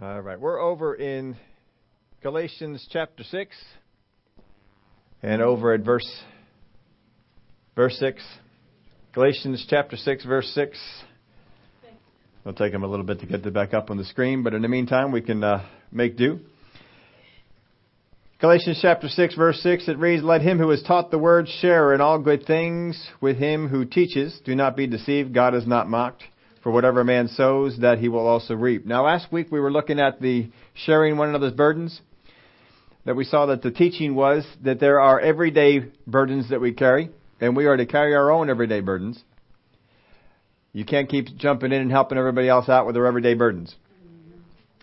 All right, we're over in Galatians chapter 6 and over at verse verse 6. Galatians chapter 6 verse 6. It'll take them a little bit to get it back up on the screen, but in the meantime we can uh, make do. Galatians chapter 6 verse 6 it reads let him who has taught the word share in all good things with him who teaches do not be deceived God is not mocked for whatever man sows, that he will also reap. Now, last week we were looking at the sharing one another's burdens. That we saw that the teaching was that there are everyday burdens that we carry, and we are to carry our own everyday burdens. You can't keep jumping in and helping everybody else out with their everyday burdens.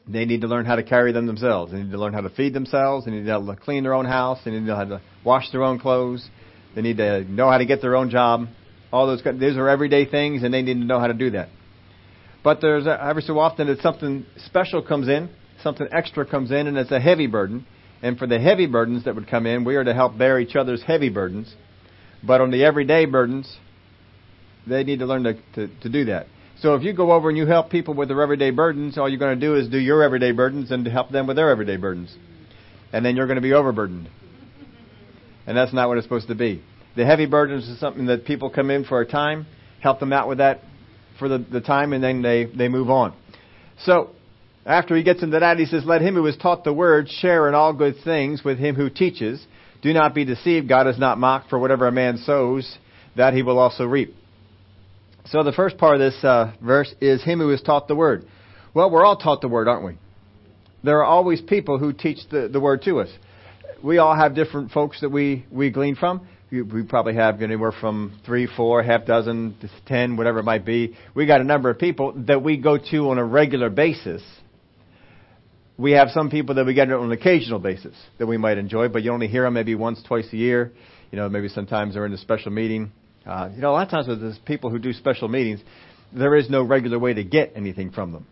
They need to learn how to carry them themselves. They need to learn how to feed themselves. They need to clean their own house. They need to know how to wash their own clothes. They need to know how to get their own job. All those, those are everyday things, and they need to know how to do that. But there's a, every so often that something special comes in, something extra comes in, and it's a heavy burden. And for the heavy burdens that would come in, we are to help bear each other's heavy burdens. But on the everyday burdens, they need to learn to, to, to do that. So if you go over and you help people with their everyday burdens, all you're going to do is do your everyday burdens and help them with their everyday burdens. And then you're going to be overburdened. And that's not what it's supposed to be. The heavy burdens is something that people come in for a time, help them out with that for the, the time and then they, they move on. So, after he gets into that, he says, Let him who is taught the word share in all good things with him who teaches. Do not be deceived. God is not mocked, for whatever a man sows, that he will also reap. So the first part of this uh, verse is him who is taught the word. Well, we're all taught the word, aren't we? There are always people who teach the, the word to us. We all have different folks that we, we glean from we probably have anywhere from three, four, half dozen, to ten, whatever it might be. We got a number of people that we go to on a regular basis. We have some people that we get on an occasional basis that we might enjoy, but you only hear them maybe once, twice a year. You know, maybe sometimes they're in a special meeting. Uh, you know, a lot of times with these people who do special meetings, there is no regular way to get anything from them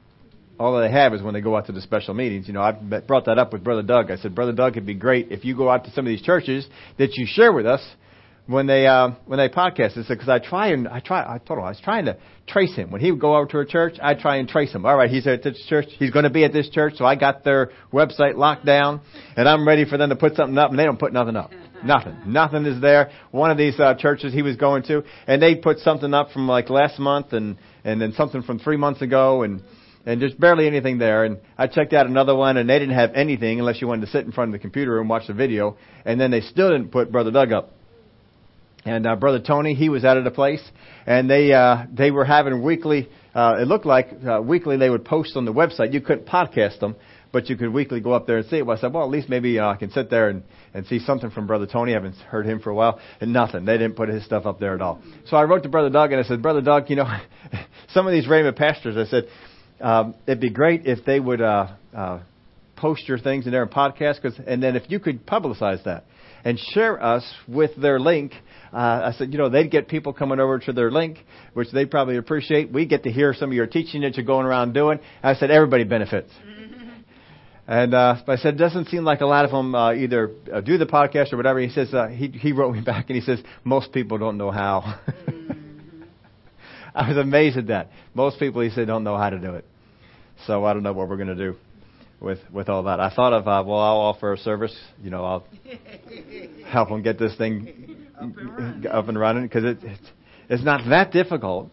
all they have is when they go out to the special meetings. You know, I brought that up with Brother Doug. I said, Brother Doug, it'd be great if you go out to some of these churches that you share with us when they uh, when they podcast. It's because I try and I try. I told him I was trying to trace him. When he would go over to a church, I try and trace him. All right, he's at this church. He's going to be at this church, so I got their website locked down, and I'm ready for them to put something up, and they don't put nothing up. Nothing. Nothing is there. One of these uh, churches he was going to, and they put something up from like last month, and and then something from three months ago, and and just barely anything there. And I checked out another one, and they didn't have anything unless you wanted to sit in front of the computer and watch the video. And then they still didn't put Brother Doug up. And uh, Brother Tony, he was out at a place, and they uh, they were having weekly. Uh, it looked like uh, weekly they would post on the website. You couldn't podcast them, but you could weekly go up there and see it. Well, I said, well, at least maybe uh, I can sit there and and see something from Brother Tony. I haven't heard him for a while, and nothing. They didn't put his stuff up there at all. So I wrote to Brother Doug and I said, Brother Doug, you know, some of these Rhema pastors, I said, um, it'd be great if they would uh, uh, post your things in their podcast, cause, and then if you could publicize that and share us with their link. Uh, I said, you know, they'd get people coming over to their link, which they probably appreciate. We get to hear some of your teaching that you're going around doing. I said, everybody benefits. And uh, I said, it doesn't seem like a lot of them uh, either uh, do the podcast or whatever. He says uh, he he wrote me back and he says most people don't know how. I was amazed at that. Most people, he said, don't know how to do it. So I don't know what we're going to do with with all that. I thought of uh, well, I'll offer a service. You know, I'll help them get this thing up and running because it, it's it's not that difficult.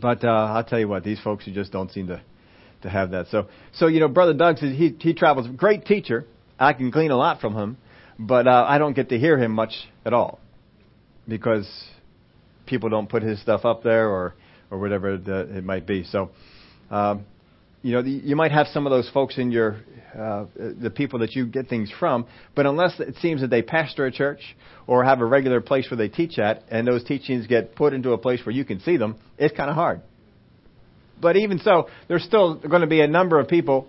But uh, I'll tell you what, these folks who just don't seem to to have that. So so you know, brother Doug says he he travels. Great teacher. I can glean a lot from him, but uh, I don't get to hear him much at all because people don't put his stuff up there or or whatever the, it might be. So. Um, you know, you might have some of those folks in your, uh, the people that you get things from, but unless it seems that they pastor a church or have a regular place where they teach at, and those teachings get put into a place where you can see them, it's kind of hard. But even so, there's still going to be a number of people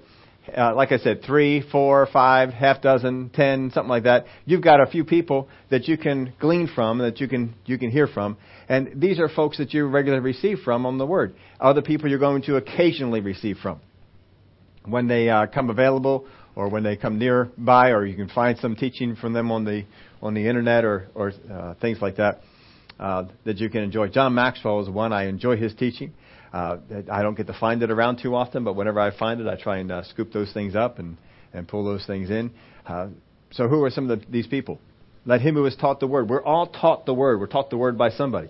uh, like I said, three, four, five, half dozen, ten, something like that. You've got a few people that you can glean from, that you can you can hear from, and these are folks that you regularly receive from on the Word. Other people you're going to occasionally receive from when they uh, come available, or when they come nearby, or you can find some teaching from them on the on the internet or or uh, things like that uh, that you can enjoy. John Maxwell is one I enjoy his teaching. Uh, I don't get to find it around too often, but whenever I find it, I try and uh, scoop those things up and, and pull those things in. Uh, so who are some of the, these people? Let him who is taught the word. We're all taught the word. We're taught the word by somebody.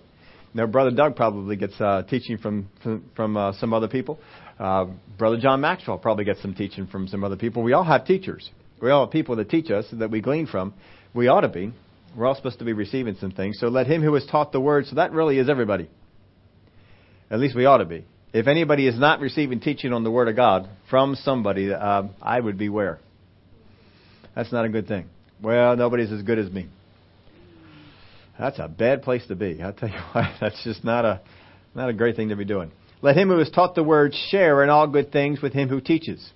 Now, Brother Doug probably gets uh, teaching from from, from uh, some other people. Uh, Brother John Maxwell probably gets some teaching from some other people. We all have teachers. We all have people that teach us that we glean from. We ought to be. We're all supposed to be receiving some things. So let him who is taught the word. So that really is everybody. At least we ought to be. If anybody is not receiving teaching on the word of God from somebody, uh, I would beware. That's not a good thing. Well, nobody's as good as me. That's a bad place to be. I'll tell you what, that's just not a not a great thing to be doing. Let him who is taught the word share in all good things with him who teaches.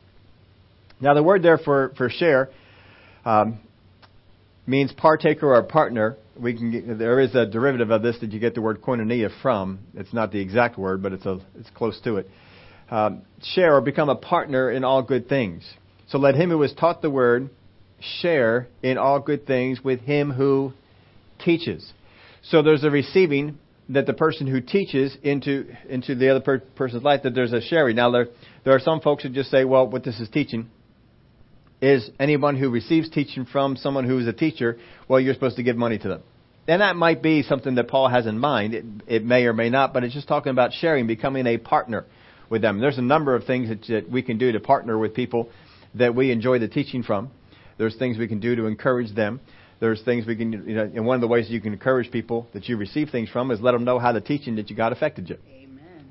Now, the word there for for share um, means partaker or partner. We can get, there is a derivative of this that you get the word koinonia from. It's not the exact word, but it's a it's close to it. Um, share or become a partner in all good things. So let him who is taught the word share in all good things with him who teaches. So there's a receiving that the person who teaches into into the other per- person's life that there's a sharing. Now there there are some folks who just say, well, what this is teaching is anyone who receives teaching from someone who is a teacher, well, you're supposed to give money to them. And that might be something that Paul has in mind. It, it may or may not, but it's just talking about sharing, becoming a partner with them. There's a number of things that, that we can do to partner with people that we enjoy the teaching from. There's things we can do to encourage them. There's things we can, you know, and one of the ways you can encourage people that you receive things from is let them know how the teaching that you got affected you.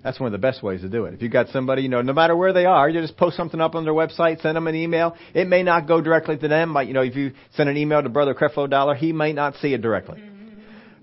That's one of the best ways to do it. If you've got somebody, you know, no matter where they are, you just post something up on their website, send them an email. It may not go directly to them, but you know, if you send an email to Brother Creflo Dollar, he may not see it directly.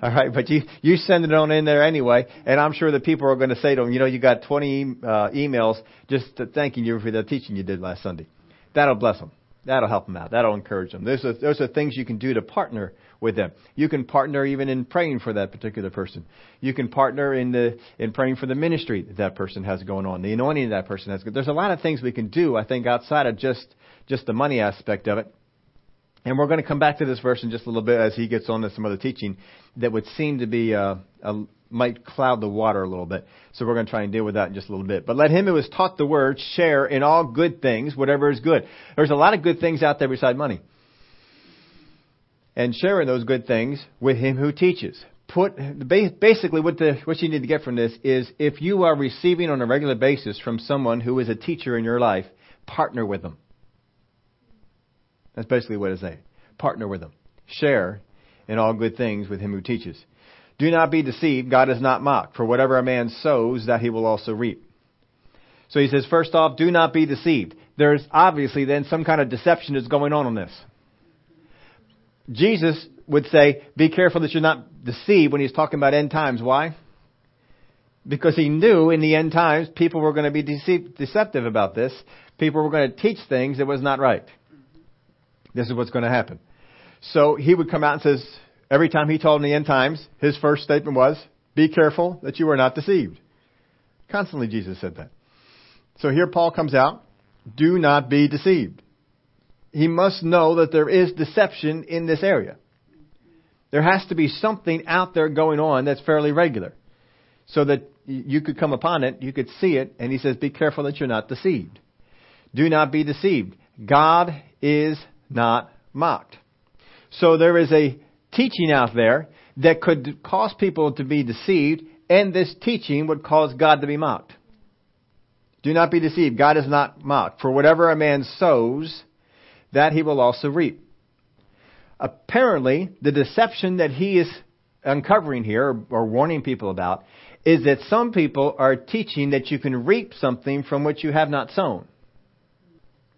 All right, but you you send it on in there anyway, and I'm sure that people are going to say to him, you know, you got 20 uh, emails just thanking you for the teaching you did last Sunday. That'll bless them. That'll help them out. That'll encourage them. Those are, those are things you can do to partner with them. You can partner even in praying for that particular person. You can partner in the in praying for the ministry that that person has going on, the anointing that person has. There's a lot of things we can do, I think, outside of just just the money aspect of it. And we're going to come back to this verse in just a little bit as he gets on to some other teaching that would seem to be uh, a, might cloud the water a little bit. So we're going to try and deal with that in just a little bit. But let him who is taught the word share in all good things, whatever is good. There's a lot of good things out there beside money. And share in those good things with him who teaches. Put basically what the what you need to get from this is if you are receiving on a regular basis from someone who is a teacher in your life, partner with them. That's basically what it's saying. Partner with them. Share in all good things with him who teaches. Do not be deceived. God is not mocked. For whatever a man sows, that he will also reap. So he says, first off, do not be deceived. There's obviously then some kind of deception is going on on this. Jesus would say, be careful that you're not deceived when he's talking about end times. Why? Because he knew in the end times people were going to be deceived, deceptive about this. People were going to teach things that was not right. This is what's going to happen. So he would come out and says, Every time he told in the end times, his first statement was, Be careful that you are not deceived. Constantly Jesus said that. So here Paul comes out, Do not be deceived. He must know that there is deception in this area. There has to be something out there going on that's fairly regular. So that you could come upon it, you could see it, and he says, Be careful that you're not deceived. Do not be deceived. God is not mocked. So there is a teaching out there that could cause people to be deceived, and this teaching would cause God to be mocked. Do not be deceived. God is not mocked. For whatever a man sows, that he will also reap. Apparently, the deception that he is uncovering here, or warning people about, is that some people are teaching that you can reap something from which you have not sown.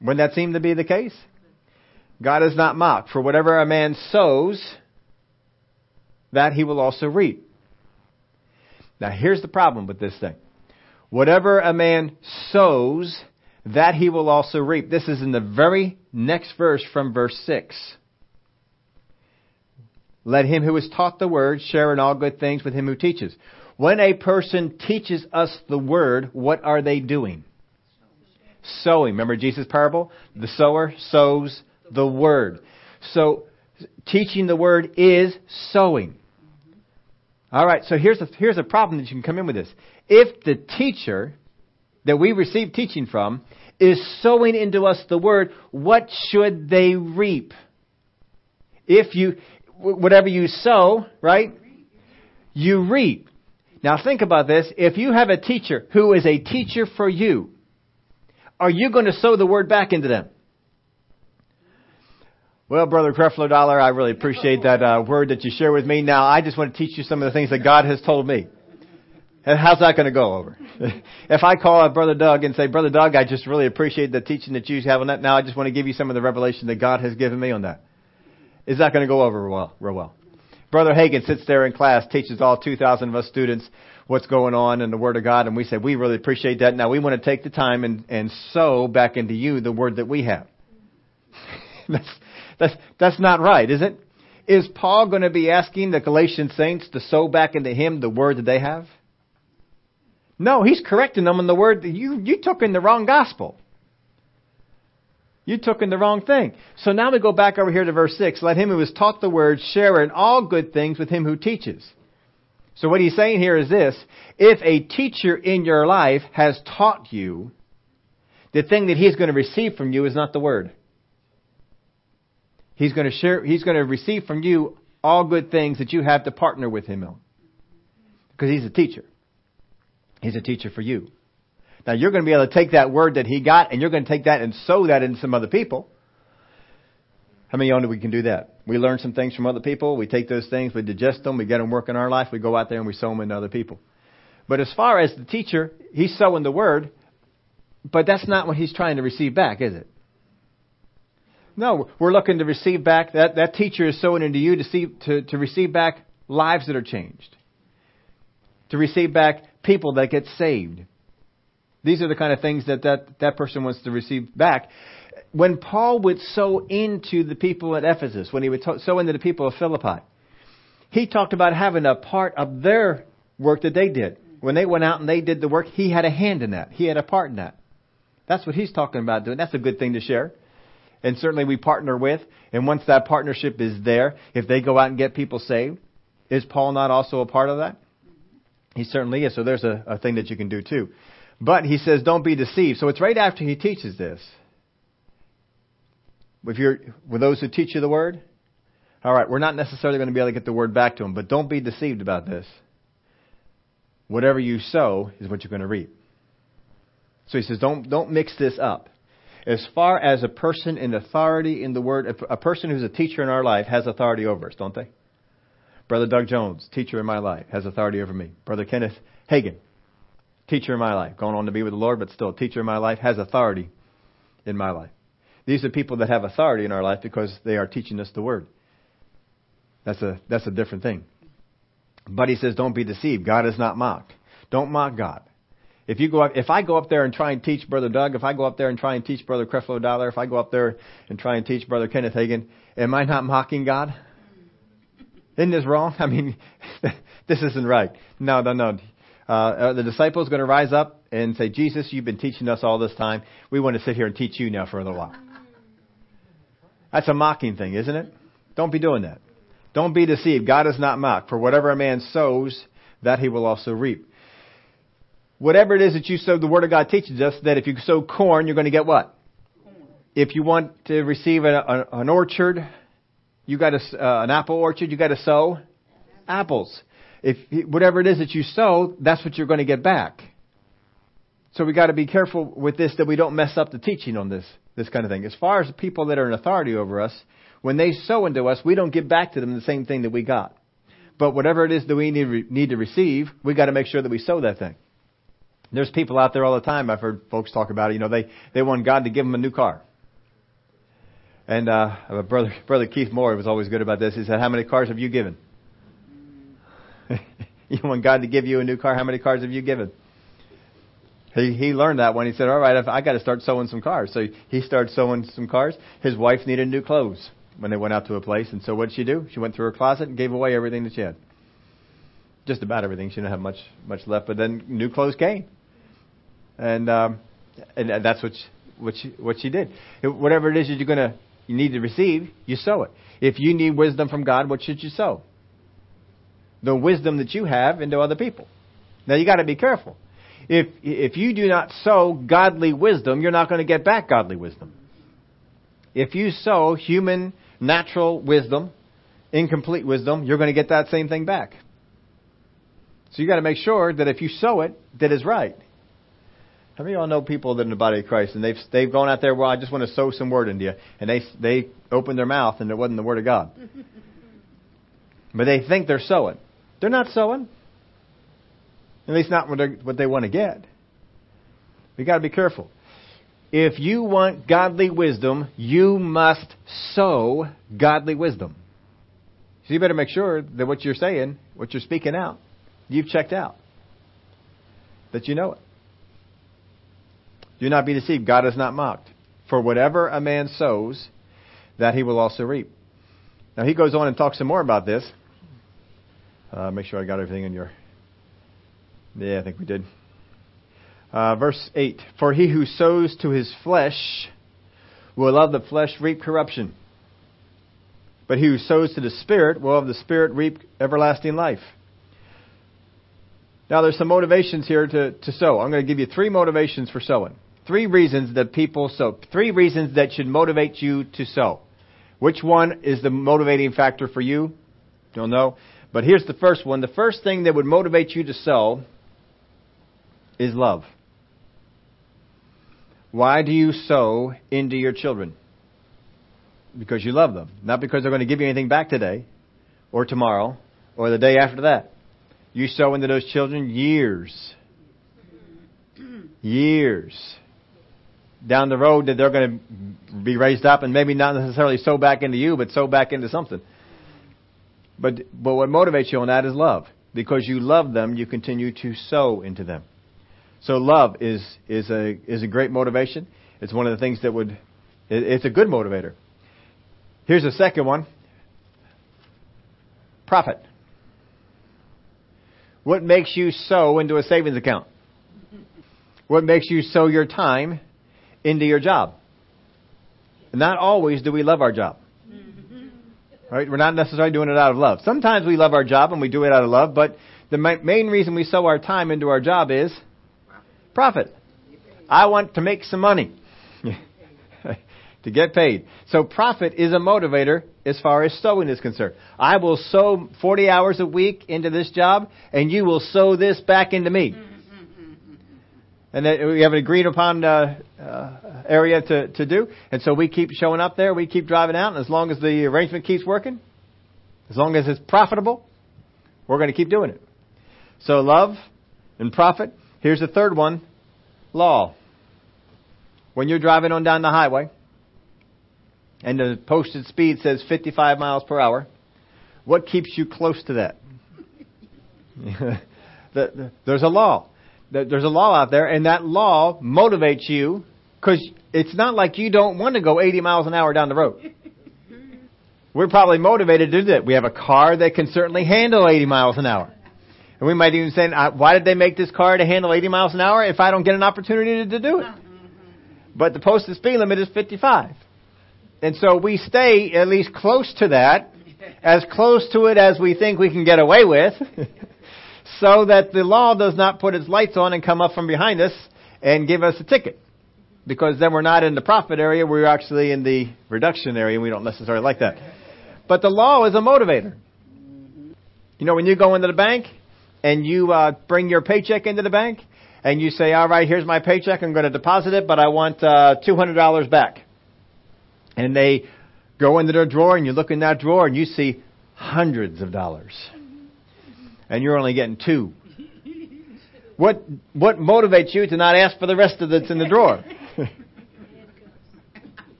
Wouldn't that seem to be the case? God is not mocked. For whatever a man sows, that he will also reap. Now here's the problem with this thing. Whatever a man sows, that he will also reap. This is in the very next verse from verse 6. Let him who is taught the word share in all good things with him who teaches. When a person teaches us the word, what are they doing? Sowing. Remember Jesus' parable? The sower sows the word. So, teaching the word is sowing. All right, so here's a, here's a problem that you can come in with this. If the teacher that we receive teaching from is sowing into us the word, what should they reap? If you, whatever you sow, right? You reap. Now think about this. If you have a teacher who is a teacher for you, are you going to sow the word back into them? Well, Brother Creflo Dollar, I really appreciate that uh, word that you share with me. Now, I just want to teach you some of the things that God has told me. And how's that going to go over? if I call up Brother Doug and say, Brother Doug, I just really appreciate the teaching that you have on that. Now, I just want to give you some of the revelation that God has given me on that. Is that going to go over real well? Real well? Brother Hagin sits there in class, teaches all 2,000 of us students what's going on in the Word of God, and we say, we really appreciate that. Now, we want to take the time and, and sow back into you the Word that we have. that's, that's, that's not right, is it? Is Paul going to be asking the Galatian saints to sow back into him the word that they have? No, he's correcting them on the word that you, you took in the wrong gospel. You took in the wrong thing. So now we go back over here to verse 6. Let him who is taught the word share in all good things with him who teaches. So what he's saying here is this. If a teacher in your life has taught you, the thing that he's going to receive from you is not the word. He's going to share, he's going to receive from you all good things that you have to partner with him on. Because he's a teacher. He's a teacher for you. Now you're going to be able to take that word that he got and you're going to take that and sow that in some other people. How many of you know we can do that? We learn some things from other people. We take those things, we digest them, we get them working in our life. We go out there and we sow them into other people. But as far as the teacher, he's sowing the word, but that's not what he's trying to receive back, is it? No, we're looking to receive back that that teacher is sowing into you to see to, to receive back lives that are changed. To receive back people that get saved. These are the kind of things that that, that person wants to receive back. When Paul would sow into the people at Ephesus, when he would sow into the people of Philippi, he talked about having a part of their work that they did. When they went out and they did the work, he had a hand in that. He had a part in that. That's what he's talking about doing. That's a good thing to share and certainly we partner with. And once that partnership is there, if they go out and get people saved, is Paul not also a part of that? He certainly is. So there's a, a thing that you can do too. But he says, don't be deceived. So it's right after he teaches this. If you're with those who teach you the word, all right, we're not necessarily going to be able to get the word back to them, but don't be deceived about this. Whatever you sow is what you're going to reap. So he says, don't don't mix this up as far as a person in authority in the Word, a person who's a teacher in our life has authority over us, don't they? Brother Doug Jones, teacher in my life, has authority over me. Brother Kenneth Hagin, teacher in my life, going on to be with the Lord, but still a teacher in my life, has authority in my life. These are people that have authority in our life because they are teaching us the Word. That's a, that's a different thing. But he says, don't be deceived. God is not mocked. Don't mock God. If you go up, if I go up there and try and teach Brother Doug, if I go up there and try and teach Brother Creflo Dollar, if I go up there and try and teach Brother Kenneth Hagin, am I not mocking God? Isn't this wrong? I mean, this isn't right. No, no, no. Uh, the disciples going to rise up and say, Jesus, you've been teaching us all this time. We want to sit here and teach you now for a little while. That's a mocking thing, isn't it? Don't be doing that. Don't be deceived. God is not mocked. For whatever a man sows, that he will also reap whatever it is that you sow, the Word of God teaches us that if you sow corn, you're going to get what? If you want to receive a, a, an orchard, you got a, uh, an apple orchard, you got to sow apples. If whatever it is that you sow, that's what you're going to get back. So we got to be careful with this that we don't mess up the teaching on this this kind of thing. As far as people that are in authority over us, when they sow into us, we don't give back to them the same thing that we got. But whatever it is that we need, need to receive, we got to make sure that we sow that thing. There's people out there all the time. I've heard folks talk about it. You know, they they want God to give them a new car. And uh, brother brother Keith Moore was always good about this. He said, "How many cars have you given? you want God to give you a new car? How many cars have you given?" He he learned that when he said, "All right, I got to start sowing some cars." So he started sowing some cars. His wife needed new clothes when they went out to a place, and so what did she do? She went through her closet and gave away everything that she had. Just about everything. She didn't have much much left, but then new clothes came and um, and that's what she, what she, what she did. Whatever it is that you're gonna you need to receive, you sow it. If you need wisdom from God, what should you sow? the wisdom that you have into other people. Now you got to be careful. If if you do not sow godly wisdom, you're not going to get back godly wisdom. If you sow human natural wisdom, incomplete wisdom, you're going to get that same thing back. So you got to make sure that if you sow it, that is right. How many of y'all know people that are in the body of Christ and they've they've gone out there? Well, I just want to sow some word into you, and they they opened their mouth and it wasn't the word of God. but they think they're sowing. They're not sowing. At least not what, what they want to get. We got to be careful. If you want godly wisdom, you must sow godly wisdom. So you better make sure that what you're saying, what you're speaking out, you've checked out. That you know it. Do not be deceived. God is not mocked. For whatever a man sows, that he will also reap. Now he goes on and talks some more about this. Uh, make sure I got everything in your. Yeah, I think we did. Uh, verse 8 For he who sows to his flesh will of the flesh reap corruption. But he who sows to the Spirit will of the Spirit reap everlasting life. Now, there's some motivations here to, to sow. I'm going to give you three motivations for sowing. Three reasons that people sow. Three reasons that should motivate you to sow. Which one is the motivating factor for you? Don't know. But here's the first one. The first thing that would motivate you to sow is love. Why do you sow into your children? Because you love them. Not because they're going to give you anything back today, or tomorrow, or the day after that. You sow into those children years. Years. Down the road that they're going to be raised up and maybe not necessarily sow back into you, but sow back into something. But, but what motivates you on that is love. Because you love them, you continue to sow into them. So love is, is, a, is a great motivation. It's one of the things that would, it, it's a good motivator. Here's the second one. Profit. What makes you sow into a savings account? What makes you sow your time into your job? Not always do we love our job. Mm-hmm. Right? We're not necessarily doing it out of love. Sometimes we love our job and we do it out of love, but the main reason we sow our time into our job is profit. I want to make some money. to get paid. So profit is a motivator as far as sowing is concerned. I will sow 40 hours a week into this job, and you will sow this back into me. Mm. And then we have an agreed upon uh, uh, area to, to do. And so we keep showing up there, we keep driving out, and as long as the arrangement keeps working, as long as it's profitable, we're going to keep doing it. So love and profit. Here's the third one law. When you're driving on down the highway, and the posted speed says 55 miles per hour, what keeps you close to that? There's a law. There's a law out there, and that law motivates you because it's not like you don't want to go 80 miles an hour down the road. We're probably motivated to do that. We have a car that can certainly handle 80 miles an hour. And we might even say, why did they make this car to handle 80 miles an hour if I don't get an opportunity to do it? Uh-huh. But the posted speed limit is 55. And so we stay at least close to that, as close to it as we think we can get away with, so that the law does not put its lights on and come up from behind us and give us a ticket. Because then we're not in the profit area, we're actually in the reduction area, and we don't necessarily like that. But the law is a motivator. You know, when you go into the bank and you uh, bring your paycheck into the bank, and you say, all right, here's my paycheck, I'm going to deposit it, but I want uh, $200 back and they go into their drawer and you look in that drawer and you see hundreds of dollars. And you're only getting two. What what motivates you to not ask for the rest of that's in the drawer?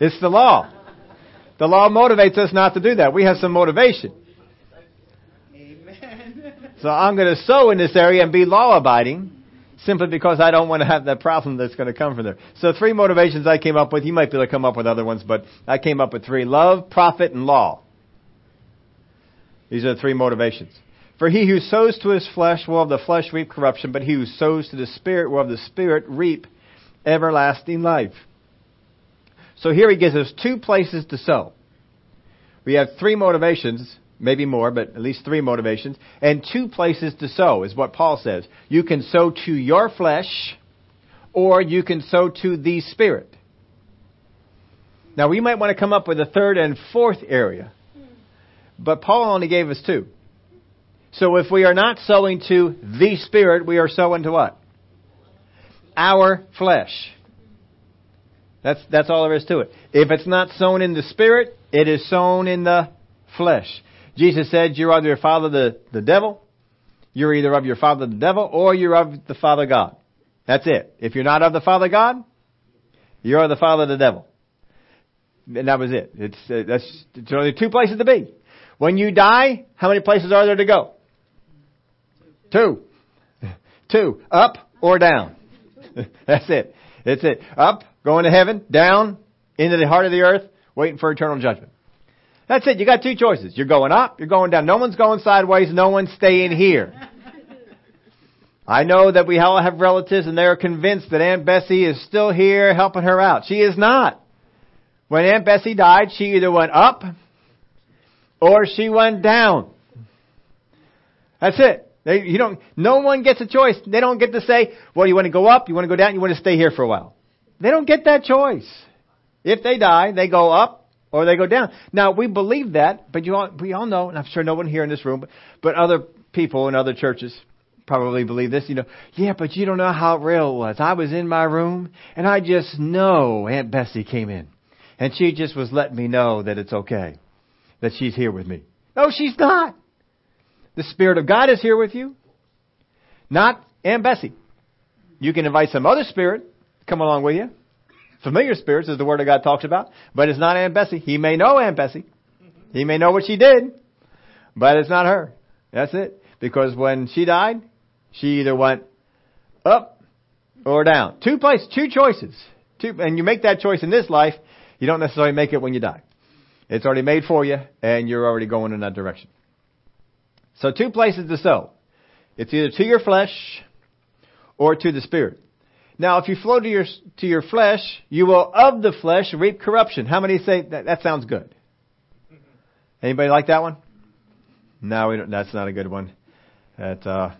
it's the law. The law motivates us not to do that. We have some motivation. Amen. So I'm going to sow in this area and be law abiding simply because I don't want to have that problem that's going to come from there. So three motivations I came up with. You might be able to come up with other ones, but I came up with three. Love, profit, and law. These are the three motivations. For he who sows to his flesh will of the flesh reap corruption, but he who sows to the Spirit will of the Spirit reap everlasting life. So here he gives us two places to sow. We have three motivations maybe more, but at least three motivations, and two places to sow is what Paul says. You can sow to your flesh, or you can sow to the Spirit. Now, we might want to come up with a third and fourth area, but Paul only gave us two. So if we are not sowing to the Spirit, we are sowing to what? Our flesh. That's, that's all there is to it. If it's not sown in the Spirit, it is sown in the flesh. Jesus said, You're either of your father the, the devil, you're either of your father the devil, or you're of the Father God. That's it. If you're not of the Father God, you're of the Father the devil. And that was it. It's, uh, that's, it's only two places to be. When you die, how many places are there to go? Two. Two. Up or down. That's it. That's it. Up, going to heaven, down, into the heart of the earth, waiting for eternal judgment. That's it. You got two choices. You're going up, you're going down. No one's going sideways, no one's staying here. I know that we all have relatives and they're convinced that Aunt Bessie is still here helping her out. She is not. When Aunt Bessie died, she either went up or she went down. That's it. They, you don't, no one gets a choice. They don't get to say, well, you want to go up, you want to go down, you want to stay here for a while. They don't get that choice. If they die, they go up or they go down. Now, we believe that, but you all, we all know, and I'm sure no one here in this room, but, but other people in other churches probably believe this, you know, yeah, but you don't know how real it was. I was in my room and I just know Aunt Bessie came in and she just was letting me know that it's okay, that she's here with me. No, she's not. The Spirit of God is here with you, not Aunt Bessie. You can invite some other spirit to come along with you. Familiar spirits, as the Word of God talks about, but it's not Aunt Bessie. He may know Aunt Bessie. He may know what she did, but it's not her. That's it. Because when she died, she either went up or down. Two places, two choices. Two, and you make that choice in this life, you don't necessarily make it when you die. It's already made for you, and you're already going in that direction. So two places to sow. It's either to your flesh or to the spirit. Now, if you flow to your to your flesh, you will of the flesh reap corruption. How many say that? That sounds good. Anybody like that one? No, that's not a good one. That uh,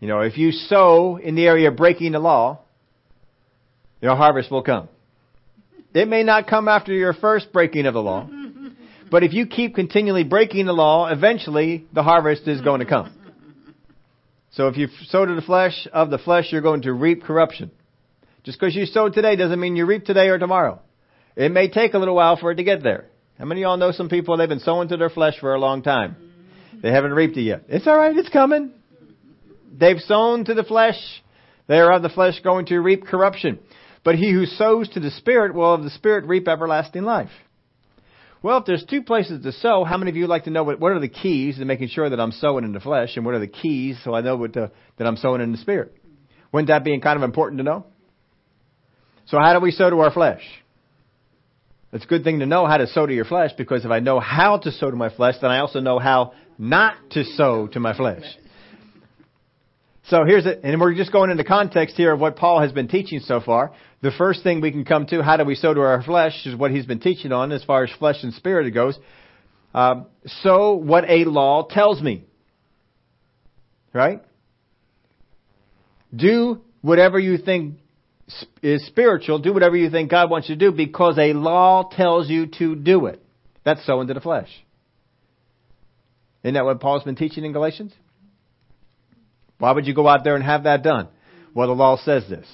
you know, if you sow in the area of breaking the law, your harvest will come. It may not come after your first breaking of the law. But if you keep continually breaking the law, eventually the harvest is going to come. So if you sow to the flesh of the flesh, you're going to reap corruption. Just because you sow today doesn't mean you reap today or tomorrow. It may take a little while for it to get there. How many of y'all know some people, they've been sowing to their flesh for a long time? They haven't reaped it yet. It's alright, it's coming. They've sown to the flesh. They are of the flesh going to reap corruption. But he who sows to the Spirit will of the Spirit reap everlasting life. Well, if there's two places to sow, how many of you like to know what, what are the keys to making sure that I'm sowing in the flesh, and what are the keys so I know what to, that I'm sowing in the spirit? Wouldn't that be kind of important to know? So how do we sow to our flesh? It's a good thing to know how to sow to your flesh because if I know how to sow to my flesh, then I also know how not to sow to my flesh. So here's it, and we're just going into context here of what Paul has been teaching so far. The first thing we can come to, how do we sow to our flesh, is what he's been teaching on as far as flesh and spirit goes. Um, so what a law tells me. Right? Do whatever you think is spiritual, do whatever you think God wants you to do because a law tells you to do it. That's sowing to the flesh. Isn't that what Paul's been teaching in Galatians? Why would you go out there and have that done? Well, the law says this.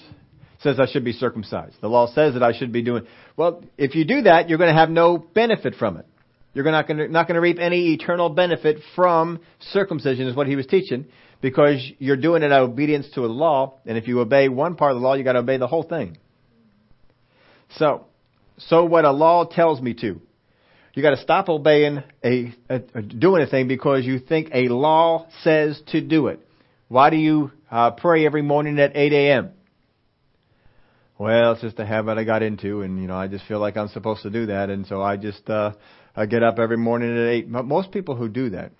It says I should be circumcised. The law says that I should be doing. Well, if you do that, you're going to have no benefit from it. You're not going to, not going to reap any eternal benefit from circumcision, is what he was teaching, because you're doing it out of obedience to a law, and if you obey one part of the law, you got to obey the whole thing. So, so what a law tells me to, you got to stop obeying a, a, a doing a thing because you think a law says to do it. Why do you uh, pray every morning at 8 a.m.? Well, it's just a habit I got into, and you know, I just feel like I'm supposed to do that, and so I just uh, I get up every morning at eight. But most people who do that,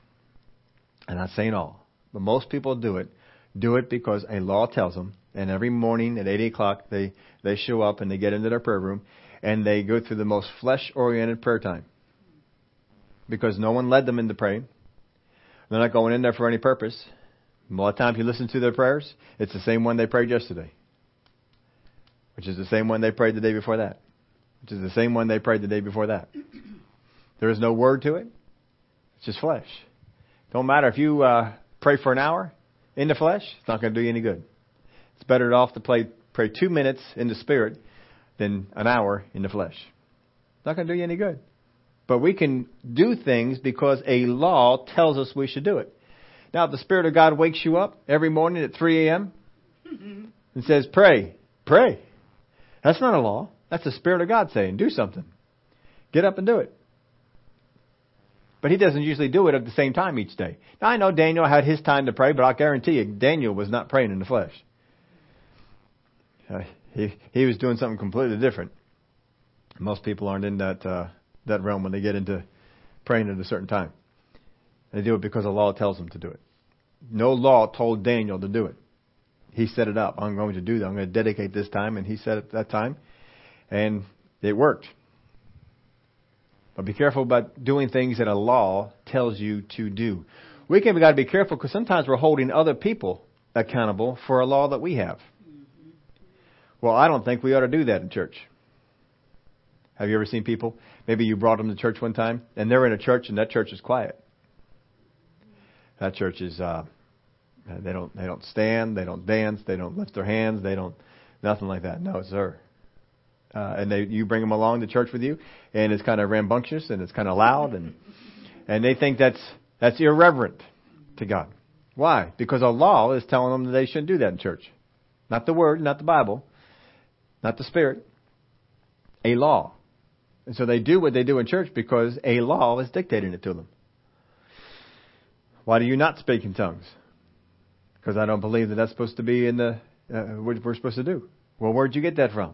and I'm not saying all, but most people do it, do it because a law tells them, and every morning at eight o'clock they they show up and they get into their prayer room, and they go through the most flesh-oriented prayer time. because no one led them into praying. They're not going in there for any purpose. A lot of times you listen to their prayers, it's the same one they prayed yesterday, which is the same one they prayed the day before that, which is the same one they prayed the day before that. There is no word to it. It's just flesh. Don't matter if you uh, pray for an hour in the flesh, it's not going to do you any good. It's better off to play, pray two minutes in the spirit than an hour in the flesh. It's not going to do you any good. But we can do things because a law tells us we should do it. Now, if the Spirit of God wakes you up every morning at 3 a.m. and says, pray, pray. That's not a law. That's the Spirit of God saying, do something. Get up and do it. But he doesn't usually do it at the same time each day. Now, I know Daniel had his time to pray, but I'll guarantee you, Daniel was not praying in the flesh. Uh, he, he was doing something completely different. Most people aren't in that, uh, that realm when they get into praying at a certain time. They do it because the law tells them to do it. No law told Daniel to do it. He set it up. I'm going to do that. I'm going to dedicate this time, and he set it that time, and it worked. But be careful about doing things that a law tells you to do. We can got to be careful because sometimes we're holding other people accountable for a law that we have. Well, I don't think we ought to do that in church. Have you ever seen people? Maybe you brought them to church one time, and they're in a church, and that church is quiet. That church is uh, they don't they don't stand, they don't dance, they don't lift their hands, they don't nothing like that. No, sir. Uh, and they you bring them along to church with you, and it's kind of rambunctious and it's kind of loud, and and they think that's that's irreverent to God. Why? Because a law is telling them that they shouldn't do that in church. Not the Word, not the Bible, not the Spirit. A law. And so they do what they do in church because a law is dictating it to them. Why do you not speak in tongues? Because I don't believe that that's supposed to be in the uh, what we're supposed to do. Well, where'd you get that from?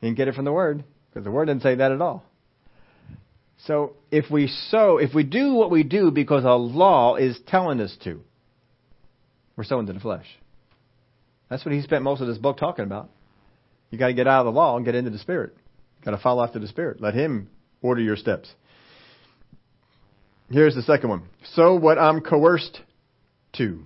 You didn't get it from the Word because the Word didn't say that at all. So if we sow, if we do what we do because a law is telling us to, we're sowing to the flesh. That's what he spent most of this book talking about. You got to get out of the law and get into the Spirit. Got to follow after the Spirit. Let Him order your steps. Here's the second one. So what I'm coerced to.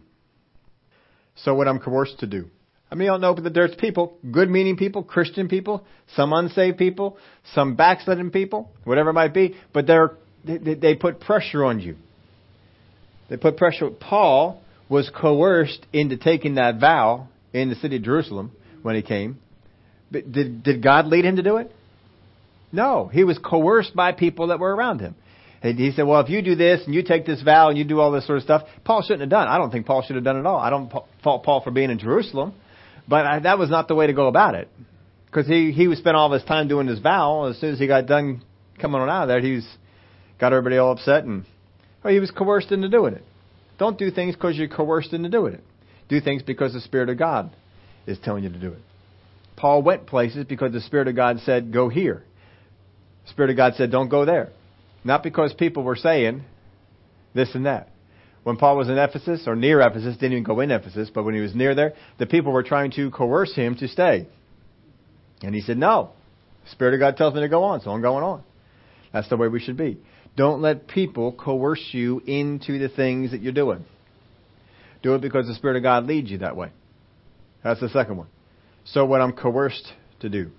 So what I'm coerced to do. I mean, don't know, but there's people, good meaning people, Christian people, some unsaved people, some backslidden people, whatever it might be, but they're, they, they put pressure on you. They put pressure. Paul was coerced into taking that vow in the city of Jerusalem when he came. But did, did God lead him to do it? No. He was coerced by people that were around him. And he said, well, if you do this and you take this vow and you do all this sort of stuff, Paul shouldn't have done. I don't think Paul should have done it at all. I don't fault Paul for being in Jerusalem, but I, that was not the way to go about it. Because he, he spent all his time doing his vow. As soon as he got done coming on out of there, he's got everybody all upset and, he was coerced into doing it. Don't do things because you're coerced into doing it. Do things because the Spirit of God is telling you to do it. Paul went places because the Spirit of God said, go here. The Spirit of God said, don't go there. Not because people were saying this and that. When Paul was in Ephesus, or near Ephesus, didn't even go in Ephesus, but when he was near there, the people were trying to coerce him to stay. And he said, No. The Spirit of God tells me to go on, so I'm going on. That's the way we should be. Don't let people coerce you into the things that you're doing. Do it because the Spirit of God leads you that way. That's the second one. So what I'm coerced to do.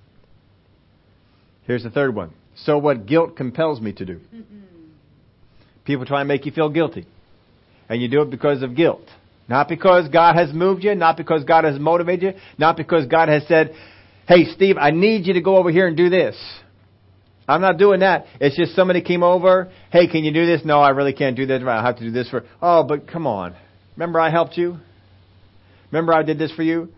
Here's the third one. So what guilt compels me to do. People try and make you feel guilty. And you do it because of guilt. Not because God has moved you, not because God has motivated you, not because God has said, hey, Steve, I need you to go over here and do this. I'm not doing that. It's just somebody came over. Hey, can you do this? No, I really can't do this. I have to do this for. Oh, but come on. Remember I helped you? Remember I did this for you?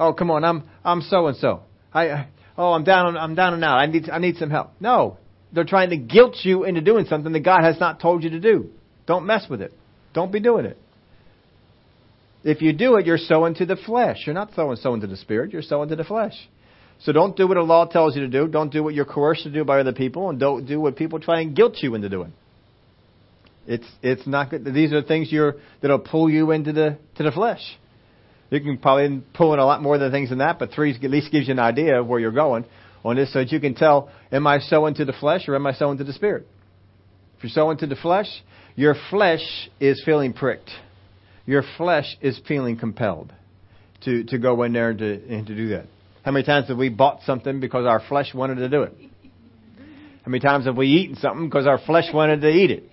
Oh, come on. I'm I'm so and so. I oh, I'm down, I'm down and out. I need, I need some help. No. They're trying to guilt you into doing something that God has not told you to do. Don't mess with it. Don't be doing it. If you do it, you're sowing to the flesh. You're not sowing, sowing to the spirit. You're sowing to the flesh. So don't do what a law tells you to do. Don't do what you're coerced to do by other people, and don't do what people try and guilt you into doing. It's it's not good. These are things you're that'll pull you into the to the flesh. You can probably pull in a lot more than things than that, but three at least gives you an idea of where you're going on this so that you can tell, am I sowing to the flesh or am I sowing to the spirit? If you sow into the flesh, your flesh is feeling pricked. Your flesh is feeling compelled to, to go in there and to, and to do that. How many times have we bought something because our flesh wanted to do it? How many times have we eaten something because our flesh wanted to eat it?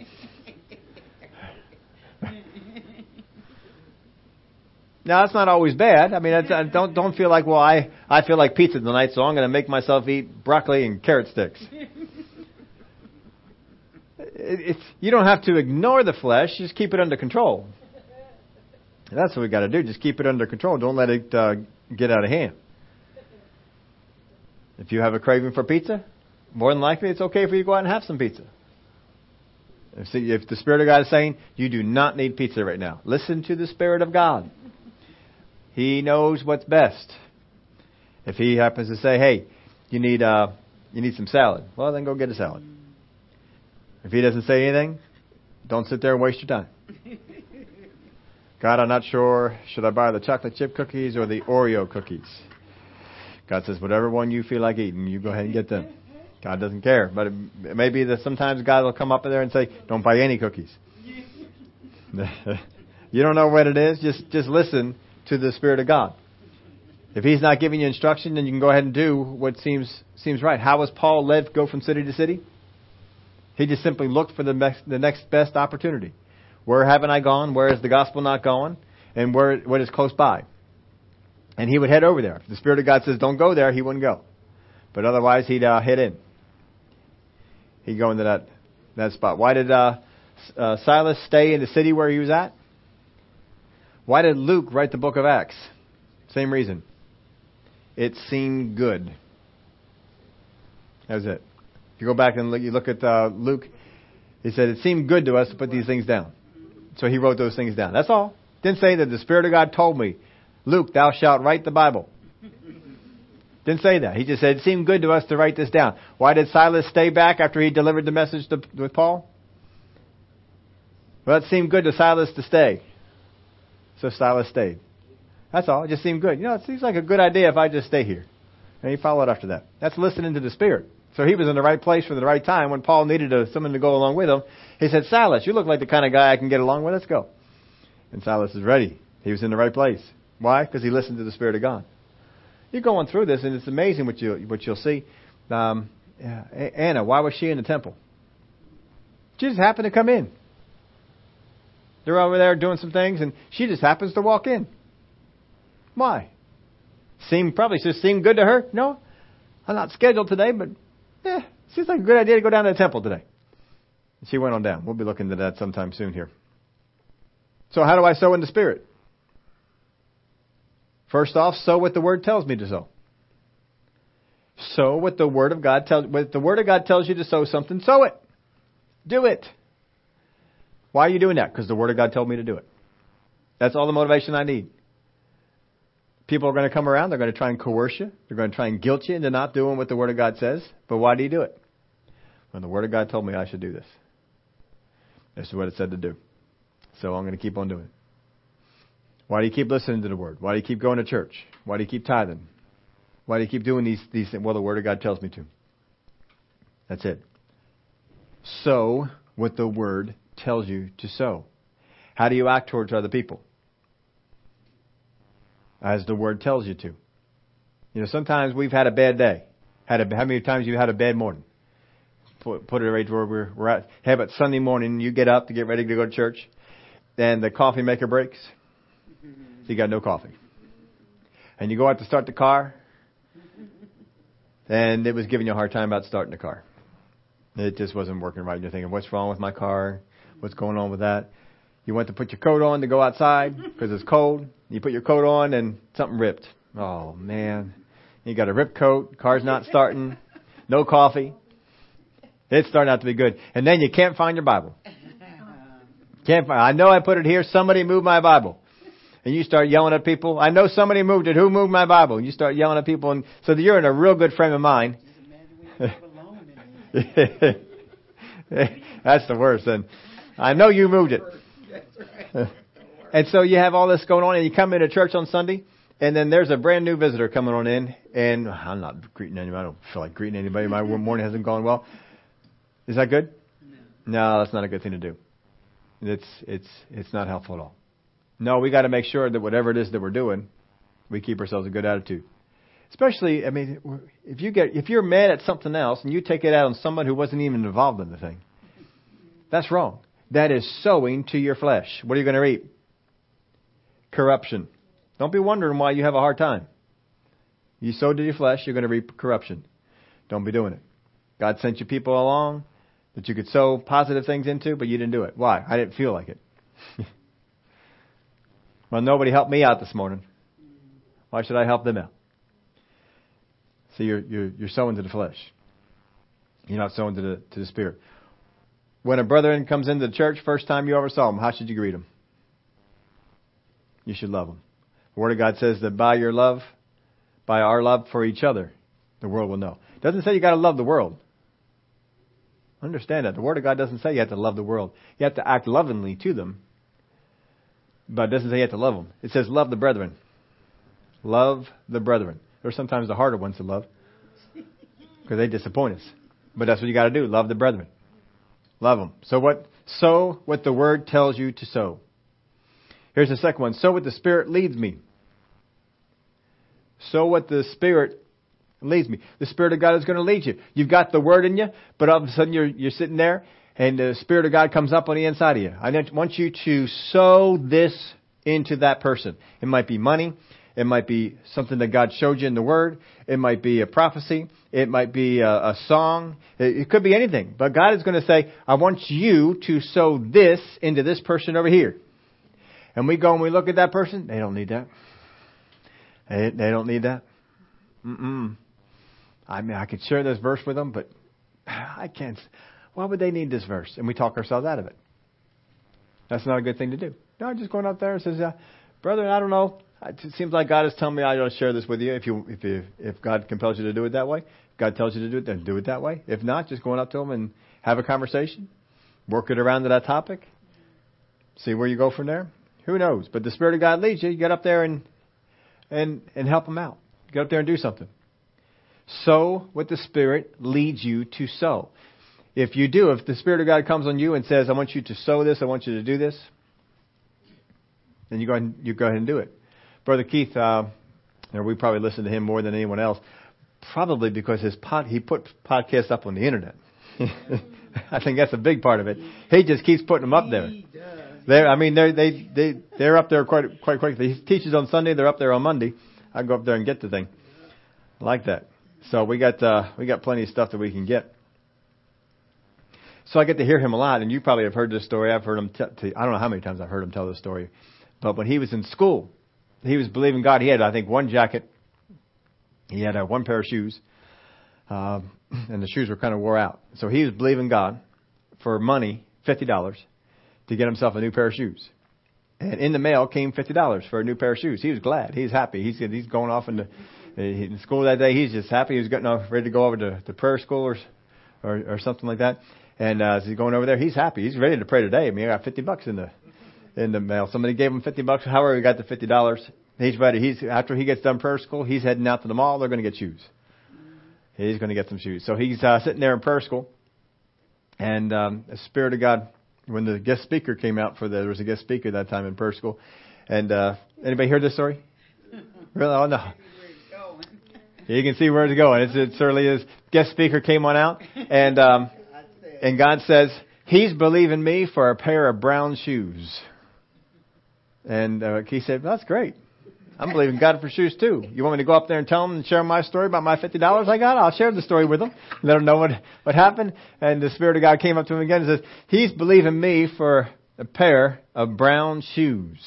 Now that's not always bad. I mean, I don't don't feel like well, I I feel like pizza tonight, so I'm going to make myself eat broccoli and carrot sticks. It's you don't have to ignore the flesh; just keep it under control. that's what we got to do. Just keep it under control. Don't let it uh, get out of hand. If you have a craving for pizza, more than likely it's okay for you to go out and have some pizza. If, if the Spirit of God is saying you do not need pizza right now, listen to the Spirit of God. He knows what's best. If He happens to say, "Hey, you need uh, you need some salad," well, then go get a salad. If He doesn't say anything, don't sit there and waste your time. God, I'm not sure. Should I buy the chocolate chip cookies or the Oreo cookies? God says, whatever one you feel like eating, you go ahead and get them. God doesn't care. But it may be that sometimes God will come up there and say, don't buy any cookies. you don't know what it is. Just, just listen to the Spirit of God. If He's not giving you instruction, then you can go ahead and do what seems, seems right. How was Paul led to go from city to city? He just simply looked for the next, the next best opportunity. Where haven't I gone? Where is the gospel not going? And where, what is close by? And he would head over there. If the Spirit of God says, don't go there, he wouldn't go. But otherwise, he'd uh, head in. He'd go into that, that spot. Why did uh, uh, Silas stay in the city where he was at? Why did Luke write the book of Acts? Same reason. It seemed good. That was it. If you go back and look, you look at uh, Luke, he said, It seemed good to us to put these things down. So he wrote those things down. That's all. Didn't say that the Spirit of God told me Luke, thou shalt write the Bible. Didn't say that. He just said, it seemed good to us to write this down. Why did Silas stay back after he delivered the message to, with Paul? Well, it seemed good to Silas to stay. So Silas stayed. That's all. It just seemed good. You know, it seems like a good idea if I just stay here. And he followed after that. That's listening to the Spirit. So he was in the right place for the right time. When Paul needed a, someone to go along with him, he said, Silas, you look like the kind of guy I can get along with. Let's go. And Silas is ready. He was in the right place. Why? Because he listened to the Spirit of God. You're going through this, and it's amazing what you what you'll see. Um, Anna, why was she in the temple? She just happened to come in. They're over there doing some things, and she just happens to walk in. Why? Seemed probably just seemed good to her. No, I'm not scheduled today, but yeah, seems like a good idea to go down to the temple today. She went on down. We'll be looking at that sometime soon here. So how do I sow in the Spirit? First off, sow what the Word tells me to sow. Sow what the Word of God tells. What the Word of God tells you to sow something, sow it. Do it. Why are you doing that? Because the Word of God told me to do it. That's all the motivation I need. People are going to come around. They're going to try and coerce you. They're going to try and guilt you into not doing what the Word of God says. But why do you do it? When the Word of God told me I should do this. This is what it said to do. So I'm going to keep on doing it. Why do you keep listening to the word? Why do you keep going to church? Why do you keep tithing? Why do you keep doing these, these things? Well, the word of God tells me to. That's it. Sow, what the word tells you to sow. How do you act towards other people? As the word tells you to. You know, sometimes we've had a bad day. Had a, how many times you had a bad morning? Put, put it right where we're, we're at. How about Sunday morning? You get up to get ready to go to church, and the coffee maker breaks so you got no coffee. And you go out to start the car, and it was giving you a hard time about starting the car. It just wasn't working right. You're thinking, what's wrong with my car? What's going on with that? You went to put your coat on to go outside because it's cold. You put your coat on and something ripped. Oh man. You got a ripped coat, car's not starting, no coffee. It's starting out to be good. And then you can't find your Bible. Can't find, I know I put it here. Somebody moved my Bible and you start yelling at people. I know somebody moved it. Who moved my Bible? And you start yelling at people, and so you're in a real good frame of mind. That's the worst. And I know you moved it. and so you have all this going on, and you come into church on Sunday, and then there's a brand new visitor coming on in, and I'm not greeting anybody. I don't feel like greeting anybody. My morning hasn't gone well. Is that good? No, that's not a good thing to do. It's it's it's not helpful at all. No, we got to make sure that whatever it is that we're doing, we keep ourselves a good attitude. Especially, I mean, if you get if you're mad at something else and you take it out on someone who wasn't even involved in the thing, that's wrong. That is sowing to your flesh. What are you going to reap? Corruption. Don't be wondering why you have a hard time. You sow to your flesh, you're going to reap corruption. Don't be doing it. God sent you people along that you could sow positive things into, but you didn't do it. Why? I didn't feel like it. well, nobody helped me out this morning. Why should I help them out? See, you're, you're, you're sowing to the flesh. You're not sowing to the, to the spirit. When a brother comes into the church, first time you ever saw him, how should you greet him? You should love him. The Word of God says that by your love, by our love for each other, the world will know. It doesn't say you got to love the world. Understand that. The Word of God doesn't say you have to love the world. You have to act lovingly to them. But it doesn't say you have to love them. It says love the brethren. Love the brethren. They're sometimes the harder ones to love because they disappoint us. But that's what you got to do. Love the brethren. Love them. So what? Sow what the Word tells you to sow. Here's the second one. Sow what the Spirit leads me. Sow what the Spirit leads me. The Spirit of God is going to lead you. You've got the Word in you, but all of a sudden you're, you're sitting there and the Spirit of God comes up on the inside of you. I want you to sow this into that person. It might be money. It might be something that God showed you in the Word. It might be a prophecy. It might be a, a song. It, it could be anything. But God is going to say, I want you to sow this into this person over here. And we go and we look at that person. They don't need that. They, they don't need that. Mm-mm. I mean, I could share this verse with them, but I can't. Why would they need this verse? And we talk ourselves out of it. That's not a good thing to do. No, I'm just going up there and says, uh, "Brother, I don't know. It seems like God is telling me I ought to share this with you. If you, if you, if God compels you to do it that way, if God tells you to do it, then do it that way. If not, just going up to them and have a conversation, work it around to that topic, see where you go from there. Who knows? But the Spirit of God leads you. You get up there and and and help them out. Get up there and do something. Sow what the Spirit leads you to sow. If you do, if the Spirit of God comes on you and says, "I want you to sow this, I want you to do this," then you go ahead and, you go ahead and do it. Brother Keith, uh, we probably listen to him more than anyone else, probably because his pod, he put podcasts up on the internet. I think that's a big part of it. He just keeps putting them up there. They're, I mean, they're, they they they're up there quite quite quickly. He teaches on Sunday. They're up there on Monday. I go up there and get the thing. I like that. So we got uh, we got plenty of stuff that we can get. So I get to hear him a lot, and you probably have heard this story. I've heard him. T- t- I don't know how many times I've heard him tell this story, but when he was in school, he was believing God. He had, I think, one jacket. He had uh, one pair of shoes, um, and the shoes were kind of wore out. So he was believing God for money, fifty dollars, to get himself a new pair of shoes. And in the mail came fifty dollars for a new pair of shoes. He was glad. He's happy. He's he's going off into in school that day. He's just happy. He was getting off, ready to go over to the prayer school or or, or something like that. And uh, as he's going over there, he's happy. He's ready to pray today. I mean, I got fifty bucks in the in the mail. Somebody gave him fifty bucks. However, he got the fifty dollars. He's ready. He's after he gets done prayer school, he's heading out to the mall. They're going to get shoes. He's going to get some shoes. So he's uh, sitting there in prayer school, and um, the Spirit of God, when the guest speaker came out for the, there was a guest speaker that time in prayer school, and uh, anybody hear this story? Really? Oh no. You can see where it's going. It's, it certainly is. Guest speaker came on out, and um, and God says, He's believing me for a pair of brown shoes. And uh, he said, That's great. I'm believing God for shoes too. You want me to go up there and tell them and share my story about my fifty dollars I got? I'll share the story with them. Let them know what what happened. And the Spirit of God came up to him again and says, He's believing me for a pair of brown shoes.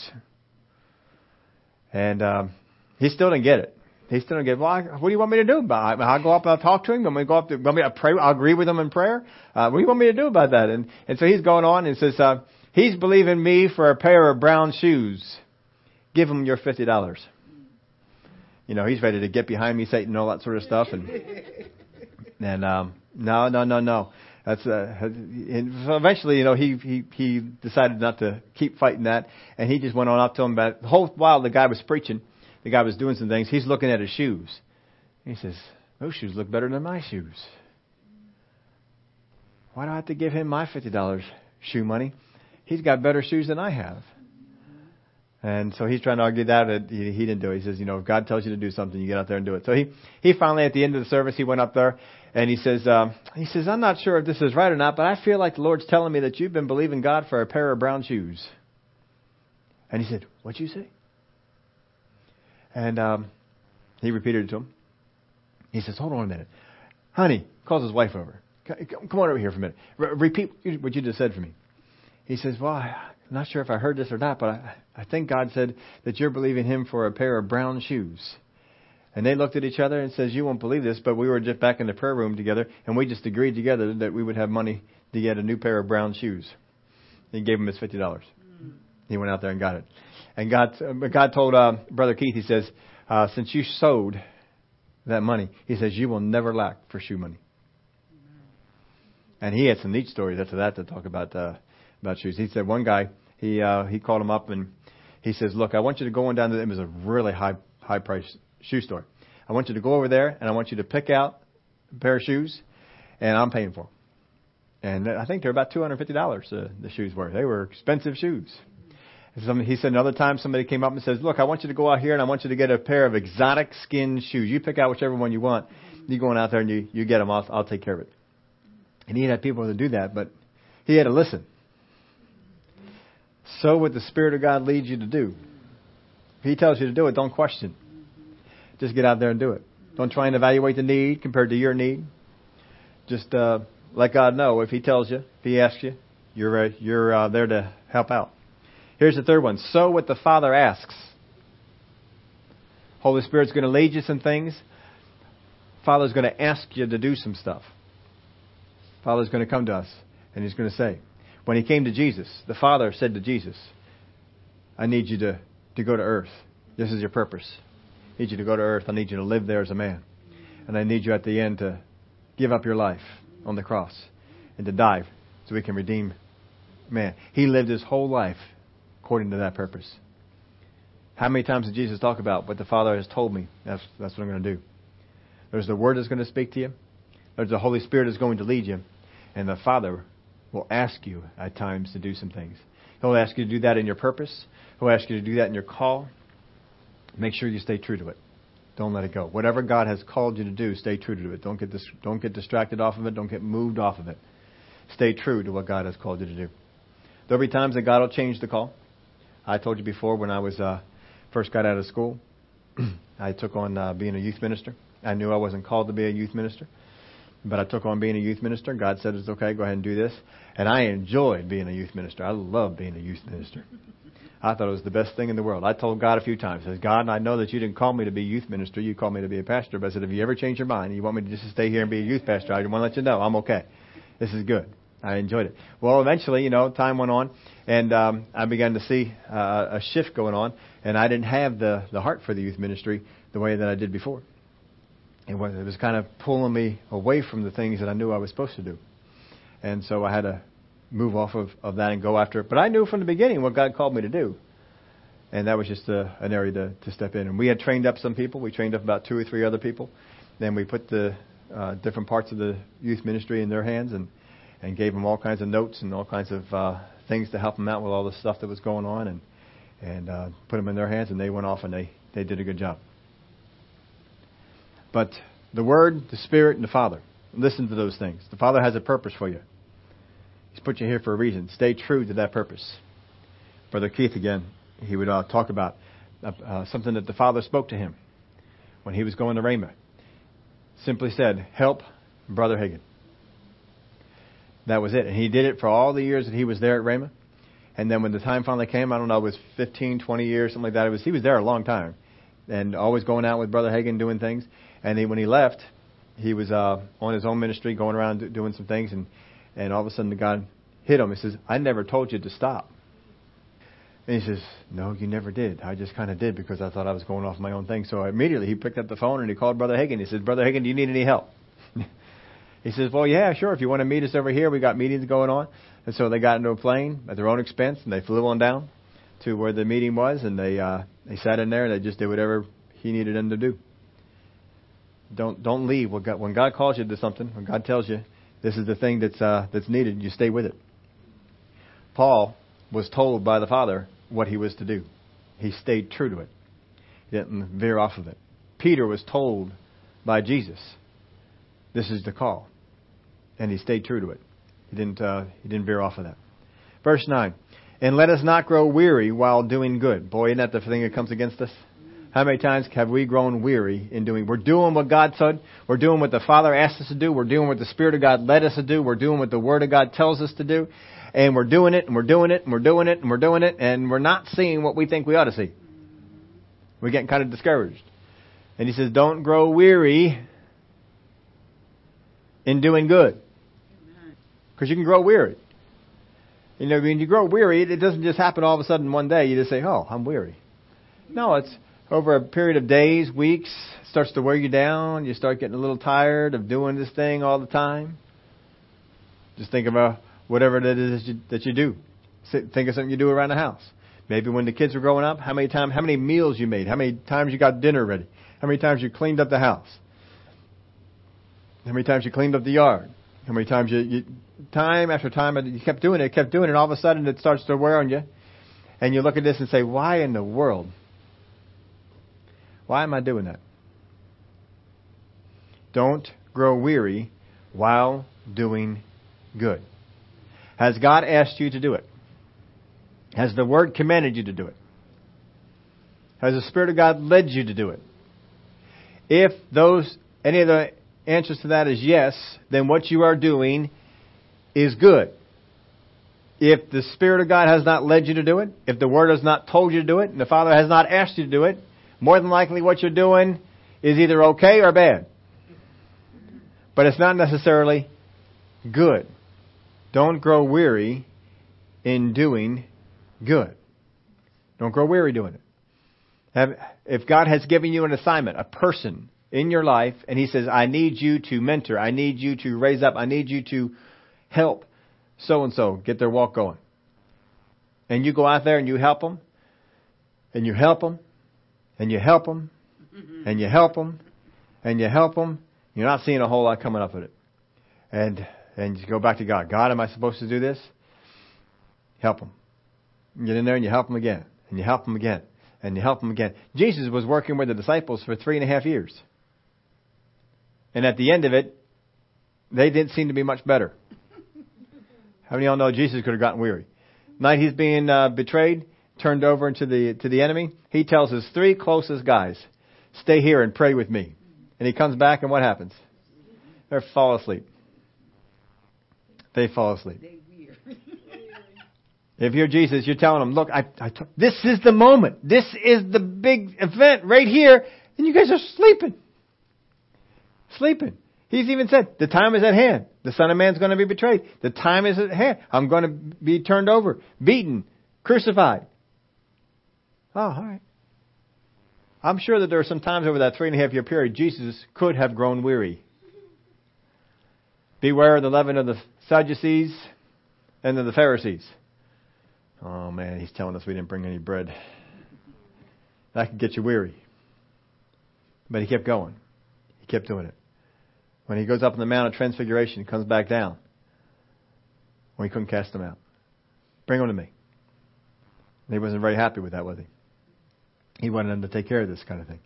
And um, he still didn't get it. He still didn't get. Well, I, what do you want me to do about it? I'll go up and I'll talk to him. Want me to go up? To, to pray? I'll agree with him in prayer. Uh, what do you want me to do about that? And and so he's going on and says, uh, He's believing me for a pair of brown shoes give him your fifty dollars. You know, he's ready to get behind me, Satan, and all that sort of stuff. And and um, no, no, no, no. That's uh, and so eventually, you know, he he he decided not to keep fighting that, and he just went on up to him. But the whole while the guy was preaching, the guy was doing some things. He's looking at his shoes. He says, "Those shoes look better than my shoes." Why do I have to give him my $50 shoe money? He's got better shoes than I have. And so he's trying to argue that, he, he didn't do it. He says, you know, if God tells you to do something, you get out there and do it. So he, he finally, at the end of the service, he went up there and he says, um, he says, I'm not sure if this is right or not, but I feel like the Lord's telling me that you've been believing God for a pair of brown shoes. And he said, what'd you say? And um, he repeated it to him. He says, hold on a minute. Honey, calls his wife over. Come on over here for a minute. Re- repeat what you just said for me. He says, well, I'm not sure if I heard this or not, but I, I think God said that you're believing him for a pair of brown shoes. And they looked at each other and says, you won't believe this, but we were just back in the prayer room together, and we just agreed together that we would have money to get a new pair of brown shoes. He gave him his fifty dollars. He went out there and got it. And God, God told uh, Brother Keith, he says, uh, since you sowed that money, he says, you will never lack for shoe money. And he had some neat stories after that to talk about uh, about shoes. He said one guy he uh, he called him up and he says, "Look, I want you to go on down to it was a really high high price shoe store. I want you to go over there and I want you to pick out a pair of shoes, and I'm paying for them. And I think they're about two hundred fifty dollars. Uh, the shoes were. They were expensive shoes. Some, he said another time somebody came up and says, "Look, I want you to go out here and I want you to get a pair of exotic skin shoes. You pick out whichever one you want. You go on out there and you you get them. I'll I'll take care of it." And he had people to do that, but he had to listen. Sow what the Spirit of God leads you to do. If He tells you to do it, don't question. Just get out there and do it. Don't try and evaluate the need compared to your need. Just uh, let God know if He tells you, if He asks you, you're uh, you're uh, there to help out. Here's the third one. Sow what the Father asks. Holy Spirit's going to lead you some things. Father's going to ask you to do some stuff. Father's going to come to us and he's going to say, when he came to Jesus, the Father said to Jesus, I need you to, to go to earth. This is your purpose. I need you to go to earth. I need you to live there as a man. And I need you at the end to give up your life on the cross and to die so we can redeem man. He lived his whole life according to that purpose. How many times did Jesus talk about what the Father has told me? That's, that's what I'm going to do. There's the Word that's going to speak to you. There's the Holy Spirit that's going to lead you. And the Father will ask you at times to do some things. He'll ask you to do that in your purpose. He'll ask you to do that in your call. Make sure you stay true to it. Don't let it go. Whatever God has called you to do, stay true to it. Don't get dis- don't get distracted off of it. Don't get moved off of it. Stay true to what God has called you to do. There'll be times that God will change the call. I told you before when I was uh, first got out of school, I took on uh, being a youth minister. I knew I wasn't called to be a youth minister. But I took on being a youth minister. God said it's okay, go ahead and do this. And I enjoyed being a youth minister. I love being a youth minister. I thought it was the best thing in the world. I told God a few times, I said, God, I know that you didn't call me to be youth minister. You called me to be a pastor. But I said, if you ever change your mind and you want me to just stay here and be a youth pastor, I want to let you know I'm okay. This is good. I enjoyed it. Well, eventually, you know, time went on, and um, I began to see uh, a shift going on, and I didn't have the the heart for the youth ministry the way that I did before it was, it was kind of pulling me away from the things that I knew I was supposed to do. And so I had to move off of, of that and go after it. But I knew from the beginning what God called me to do. And that was just a, an area to, to step in. And we had trained up some people. We trained up about two or three other people. Then we put the uh, different parts of the youth ministry in their hands and, and gave them all kinds of notes and all kinds of uh, things to help them out with all the stuff that was going on and, and uh, put them in their hands. And they went off and they, they did a good job. But the Word, the Spirit, and the Father. Listen to those things. The Father has a purpose for you. He's put you here for a reason. Stay true to that purpose. Brother Keith, again, he would uh, talk about uh, uh, something that the Father spoke to him when he was going to Rhema. Simply said, Help Brother Hagin. That was it. And he did it for all the years that he was there at Rhema. And then when the time finally came, I don't know, it was 15, 20 years, something like that. It was he was there a long time, and always going out with Brother Hagin doing things. And he, when he left, he was uh, on his own ministry, going around doing some things, and and all of a sudden God hit him. He says, "I never told you to stop." And he says, "No, you never did. I just kind of did because I thought I was going off my own thing." So immediately he picked up the phone and he called Brother Hagin. He says, "Brother Hagin, do you need any help?" he says, "Well, yeah, sure. If you want to meet us over here, we got meetings going on." And so they got into a plane at their own expense and they flew on down to where the meeting was, and they uh, they sat in there and they just did whatever he needed them to do. Don't don't leave when God, when God calls you to something. When God tells you, This is the thing that's uh, that's needed. You stay with it. Paul was told by the Father what he was to do. He stayed true to it. He didn't veer off of it. Peter was told by Jesus, "This is the call," and he stayed true to it. He didn't uh, he didn't veer off of that. Verse nine, and let us not grow weary while doing good. Boy, isn't that the thing that comes against us? How many times have we grown weary in doing? We're doing what God said. We're doing what the Father asked us to do. We're doing what the Spirit of God led us to do. We're doing what the Word of God tells us to do. And we're doing it, and we're doing it, and we're doing it, and we're doing it, and we're not seeing what we think we ought to see. We're getting kind of discouraged. And he says, don't grow weary in doing good. Because you can grow weary. You know, when you grow weary, it doesn't just happen all of a sudden one day. You just say, oh, I'm weary. No, it's over a period of days, weeks, starts to wear you down. You start getting a little tired of doing this thing all the time. Just think about uh, whatever it is that you, that you do. Think of something you do around the house. Maybe when the kids were growing up, how many times, how many meals you made, how many times you got dinner ready, how many times you cleaned up the house, how many times you cleaned up the yard, how many times you, you time after time you kept doing it, kept doing it, and all of a sudden it starts to wear on you, and you look at this and say, "Why in the world why am I doing that? Don't grow weary while doing good. Has God asked you to do it? Has the Word commanded you to do it? Has the Spirit of God led you to do it? If those, any of the answers to that is yes, then what you are doing is good. If the Spirit of God has not led you to do it, if the Word has not told you to do it, and the Father has not asked you to do it, more than likely what you're doing is either okay or bad. But it's not necessarily good. Don't grow weary in doing good. Don't grow weary doing it. If God has given you an assignment, a person in your life, and He says, I need you to mentor, I need you to raise up, I need you to help so and so get their walk going. And you go out there and you help them, and you help them, and you help them, and you help them, and you help them, you're not seeing a whole lot coming up with it. And and you go back to God. God, am I supposed to do this? Help them. You get in there and you help them again, and you help them again, and you help them again. Jesus was working with the disciples for three and a half years, and at the end of it, they didn't seem to be much better. How many of y'all know Jesus could have gotten weary? Night he's being uh, betrayed, turned over into the to the enemy, he tells his three closest guys, "Stay here and pray with me." And he comes back, and what happens? They fall asleep. They fall asleep. if you're Jesus, you're telling them, "Look, I, I t- this is the moment. This is the big event right here, and you guys are sleeping, sleeping." He's even said, "The time is at hand. The Son of Man's going to be betrayed. The time is at hand. I'm going to be turned over, beaten, crucified." Oh, all right. I'm sure that there are some times over that three and a half year period Jesus could have grown weary. Beware of the leaven of the Sadducees and of the Pharisees. Oh man, he's telling us we didn't bring any bread. That could get you weary. But he kept going. He kept doing it. When he goes up on the Mount of Transfiguration, he comes back down. When he couldn't cast them out. Bring them to me. And he wasn't very happy with that, was he? He wanted them to take care of this kind of thing.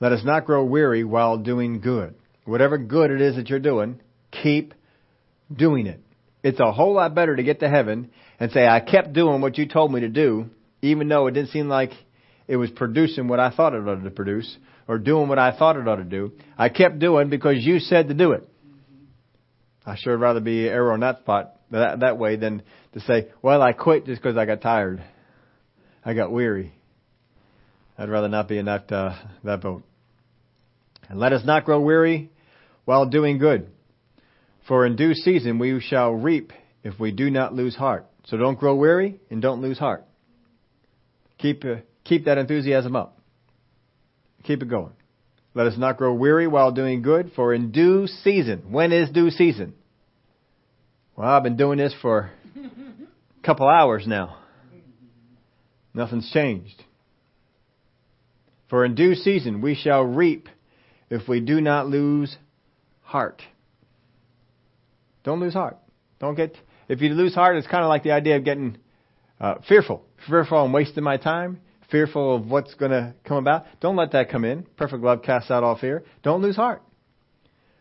Let us not grow weary while doing good. Whatever good it is that you're doing, keep doing it. It's a whole lot better to get to heaven and say, I kept doing what you told me to do, even though it didn't seem like it was producing what I thought it ought to produce, or doing what I thought it ought to do. I kept doing because you said to do it. I sure would rather be error on that spot that, that way than to say, well, I quit just because I got tired. I got weary. I'd rather not be in that uh, that boat. And let us not grow weary while doing good, for in due season we shall reap if we do not lose heart. So don't grow weary and don't lose heart. Keep uh, keep that enthusiasm up. Keep it going. Let us not grow weary while doing good, for in due season. When is due season? Well, I've been doing this for a couple hours now. Nothing's changed. For in due season we shall reap if we do not lose heart. Don't lose heart. Don't get, if you lose heart, it's kind of like the idea of getting uh, fearful. Fearful I'm wasting my time. Fearful of what's going to come about. Don't let that come in. Perfect love casts out all fear. Don't lose heart.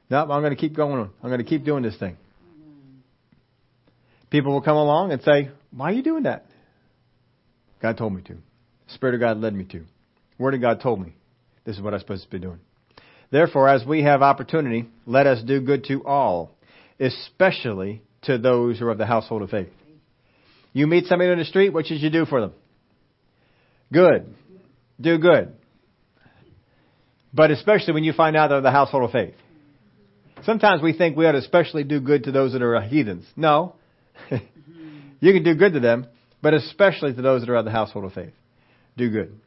No, I'm going to keep going on. I'm going to keep doing this thing. People will come along and say, Why are you doing that? God told me to. The Spirit of God led me to. Word of God told me. This is what I'm supposed to be doing. Therefore, as we have opportunity, let us do good to all, especially to those who are of the household of faith. You meet somebody on the street, what should you do for them? Good. Do good. But especially when you find out they're of the household of faith. Sometimes we think we ought to especially do good to those that are heathens. No. you can do good to them, but especially to those that are of the household of faith. Do good.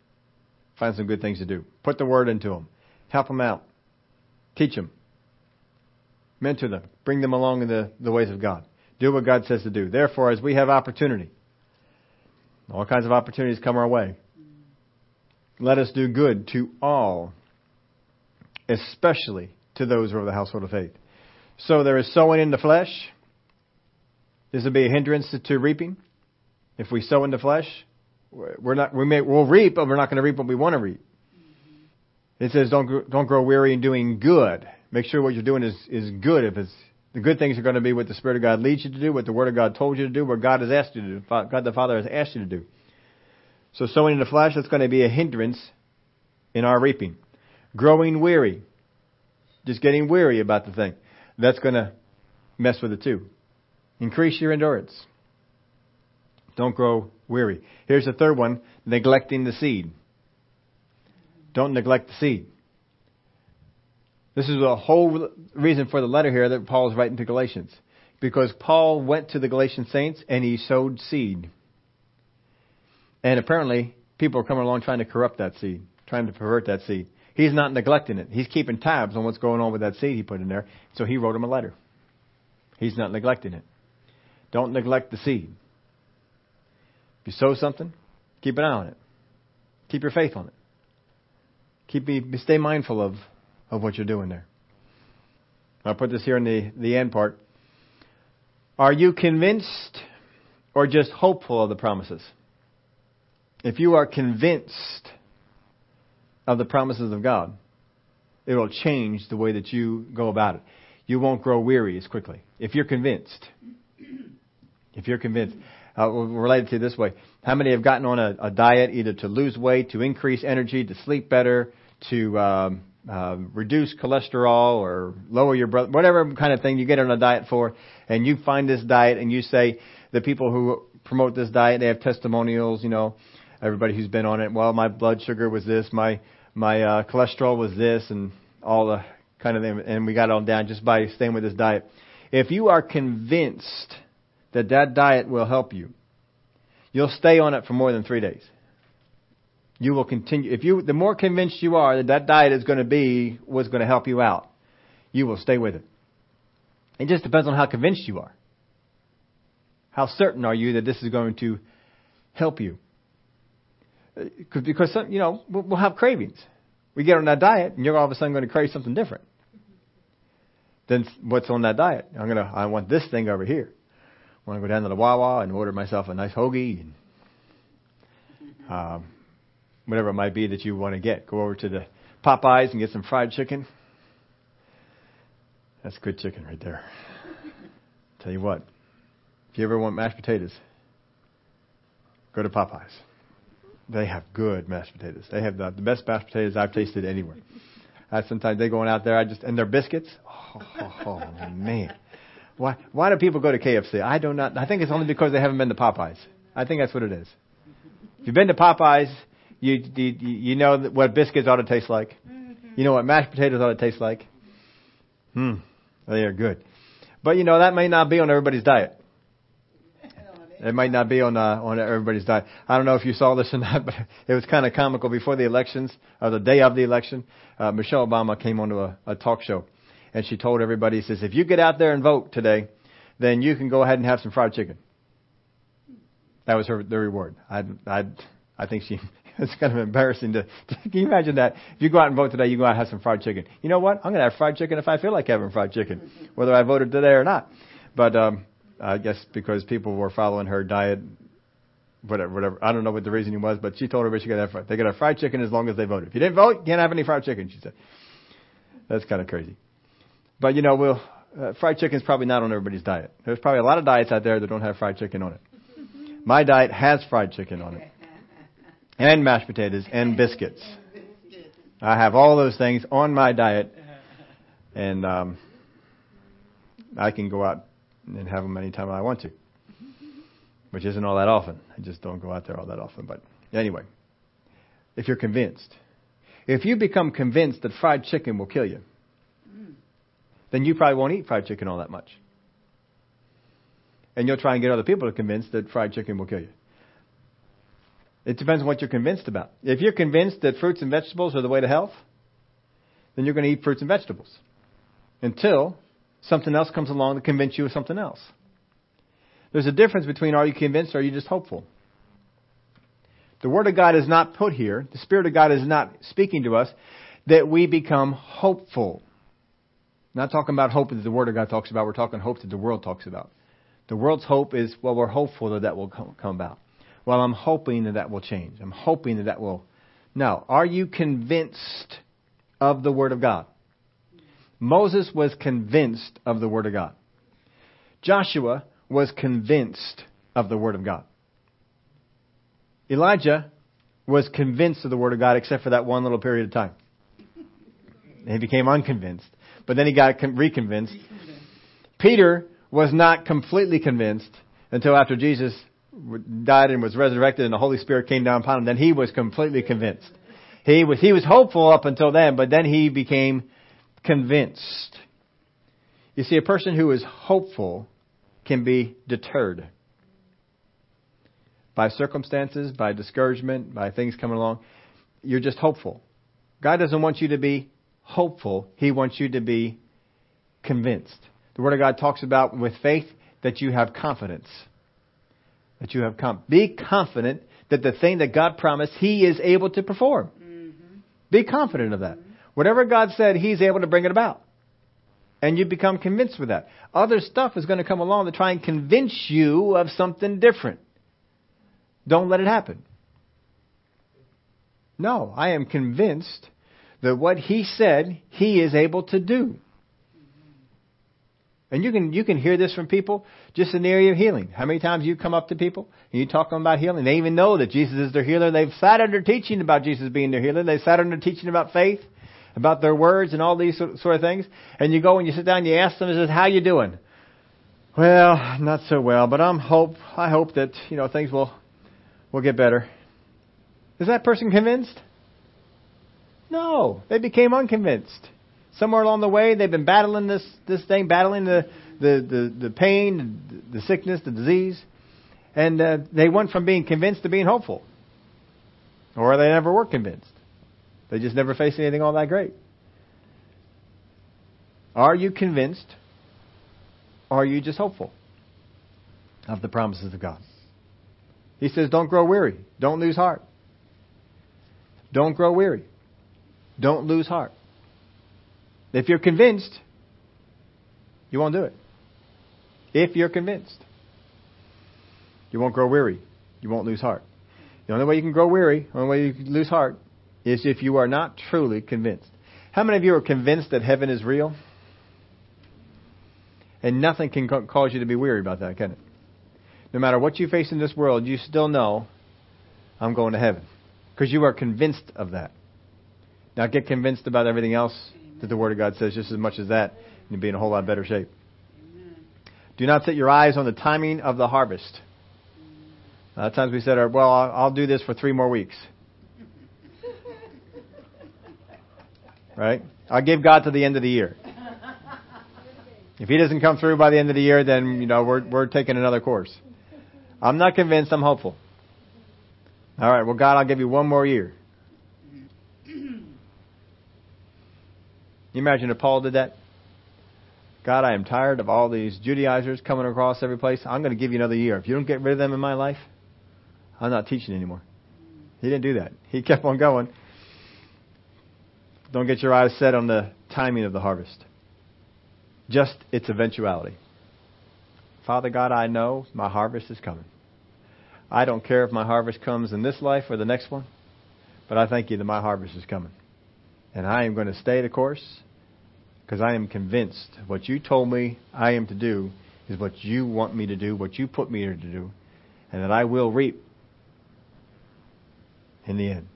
Find some good things to do. Put the word into them. Help them out. Teach them. Mentor them. Bring them along in the, the ways of God. Do what God says to do. Therefore, as we have opportunity, all kinds of opportunities come our way. Let us do good to all, especially to those who are of the household of faith. So there is sowing in the flesh. This will be a hindrance to reaping. If we sow in the flesh, we're not, we may, we'll reap, but we're not going to reap what we want to reap. Mm-hmm. It says don't, don't grow weary in doing good. Make sure what you're doing is, is good. If it's, the good things are going to be what the Spirit of God leads you to do, what the Word of God told you to do, what God has asked you to do, God the Father has asked you to do. So sowing in the flesh, that's going to be a hindrance in our reaping. Growing weary. Just getting weary about the thing. That's going to mess with it too. Increase your endurance. Don't grow weary. Here's the third one neglecting the seed. Don't neglect the seed. This is the whole reason for the letter here that Paul is writing to Galatians. Because Paul went to the Galatian saints and he sowed seed. And apparently, people are coming along trying to corrupt that seed, trying to pervert that seed. He's not neglecting it. He's keeping tabs on what's going on with that seed he put in there. So he wrote him a letter. He's not neglecting it. Don't neglect the seed. If you sow something, keep an eye on it. Keep your faith on it. Keep be, stay mindful of, of what you're doing there. I'll put this here in the, the end part. Are you convinced or just hopeful of the promises? If you are convinced of the promises of God, it will change the way that you go about it. You won't grow weary as quickly. If you're convinced. If you're convinced. Uh, related to this way. How many have gotten on a, a, diet either to lose weight, to increase energy, to sleep better, to um, uh, reduce cholesterol or lower your blood, whatever kind of thing you get on a diet for, and you find this diet and you say the people who promote this diet, they have testimonials, you know, everybody who's been on it. Well, my blood sugar was this, my my uh, cholesterol was this, and all the kind of thing, and we got it all down just by staying with this diet. If you are convinced that that diet will help you, you'll stay on it for more than three days. You will continue. If you, the more convinced you are that that diet is going to be what's going to help you out, you will stay with it. It just depends on how convinced you are. How certain are you that this is going to help you? Uh, because some, you know we'll have cravings. We get on that diet, and you're all of a sudden going to crave something different than what's on that diet. I'm gonna I want this thing over here. Want to go down to the Wawa and order myself a nice hoagie and um, whatever it might be that you want to get. Go over to the Popeyes and get some fried chicken. That's good chicken right there. Tell you what, if you ever want mashed potatoes, go to Popeyes. They have good mashed potatoes. They have the, the best mashed potatoes I've tasted anywhere. I, sometimes they going out there, I just and their biscuits. Oh, oh, oh man, why why do people go to KFC? I do not. Know. I think it's only because they haven't been to Popeyes. I think that's what it is. If you've been to Popeyes, you you, you know what biscuits ought to taste like. You know what mashed potatoes ought to taste like. Hmm, they are good. But you know that may not be on everybody's diet. It might not be on uh, on everybody's diet. I don't know if you saw this or not, but it was kind of comical. Before the elections, or the day of the election, uh, Michelle Obama came onto a, a talk show, and she told everybody, "says If you get out there and vote today, then you can go ahead and have some fried chicken." That was her the reward. I I I think she. It's kind of embarrassing to, to. Can you imagine that? If you go out and vote today, you go out and have some fried chicken. You know what? I'm going to have fried chicken if I feel like having fried chicken, whether I voted today or not. But um, I guess because people were following her diet, whatever, whatever. I don't know what the reasoning was, but she told everybody she could have. They could have fried chicken as long as they voted. If you didn't vote, you can't have any fried chicken. She said. That's kind of crazy. But you know, we'll, uh, fried chicken is probably not on everybody's diet. There's probably a lot of diets out there that don't have fried chicken on it. My diet has fried chicken on it, and mashed potatoes and biscuits. I have all those things on my diet, and um, I can go out and have them anytime I want to, which isn't all that often. I just don't go out there all that often. But anyway, if you're convinced, if you become convinced that fried chicken will kill you, then you probably won't eat fried chicken all that much. And you'll try and get other people to convince that fried chicken will kill you. It depends on what you're convinced about. If you're convinced that fruits and vegetables are the way to health, then you're going to eat fruits and vegetables until something else comes along to convince you of something else. There's a difference between are you convinced or are you just hopeful? The Word of God is not put here, the Spirit of God is not speaking to us that we become hopeful. Not talking about hope that the Word of God talks about, we're talking hope that the world talks about. The world's hope is, well, we're hopeful that that will come, about. Well, I'm hoping that that will change. I'm hoping that that will. Now, are you convinced of the Word of God? Moses was convinced of the Word of God. Joshua was convinced of the Word of God. Elijah was convinced of the Word of God except for that one little period of time. He became unconvinced. But then he got reconvinced. Peter was not completely convinced until after Jesus died and was resurrected and the Holy Spirit came down upon him. Then he was completely convinced. He was, he was hopeful up until then, but then he became convinced. You see, a person who is hopeful can be deterred by circumstances, by discouragement, by things coming along. You're just hopeful. God doesn't want you to be hopeful. He wants you to be convinced. The Word of God talks about with faith that you have confidence. That you have com- be confident that the thing that God promised, He is able to perform. Mm-hmm. Be confident of that. Mm-hmm. Whatever God said, He's able to bring it about. And you become convinced with that. Other stuff is going to come along to try and convince you of something different. Don't let it happen. No, I am convinced that what he said, he is able to do. And you can you can hear this from people just in the area of healing. How many times you come up to people and you talk to them about healing? They even know that Jesus is their healer. They've sat under teaching about Jesus being their healer. They've sat under teaching about faith, about their words and all these sort of things. And you go and you sit down and you ask them, "Says how you doing?" Well, not so well, but I'm hope I hope that you know things will will get better. Is that person convinced? No, they became unconvinced. Somewhere along the way, they've been battling this, this thing, battling the, the, the, the pain, the sickness, the disease, and uh, they went from being convinced to being hopeful. Or they never were convinced. They just never faced anything all that great. Are you convinced? Or are you just hopeful of the promises of God? He says, don't grow weary. Don't lose heart. Don't grow weary. Don't lose heart. If you're convinced, you won't do it. If you're convinced, you won't grow weary. You won't lose heart. The only way you can grow weary, the only way you can lose heart, is if you are not truly convinced. How many of you are convinced that heaven is real? And nothing can cause you to be weary about that, can it? No matter what you face in this world, you still know, I'm going to heaven. Because you are convinced of that. Now get convinced about everything else that the Word of God says just as much as that, and you'll be in a whole lot better shape. Do not set your eyes on the timing of the harvest. A lot of times we said, well, I'll do this for three more weeks. right? I'll give God to the end of the year. If He doesn't come through by the end of the year, then, you know, we're, we're taking another course. I'm not convinced. I'm hopeful. All right. Well, God, I'll give you one more year. You imagine if Paul did that? God, I am tired of all these Judaizers coming across every place. I'm going to give you another year. If you don't get rid of them in my life, I'm not teaching anymore. He didn't do that. He kept on going. Don't get your eyes set on the timing of the harvest, just its eventuality. Father God, I know my harvest is coming. I don't care if my harvest comes in this life or the next one, but I thank you that my harvest is coming. And I am going to stay the course because I am convinced what you told me I am to do is what you want me to do, what you put me here to do, and that I will reap in the end.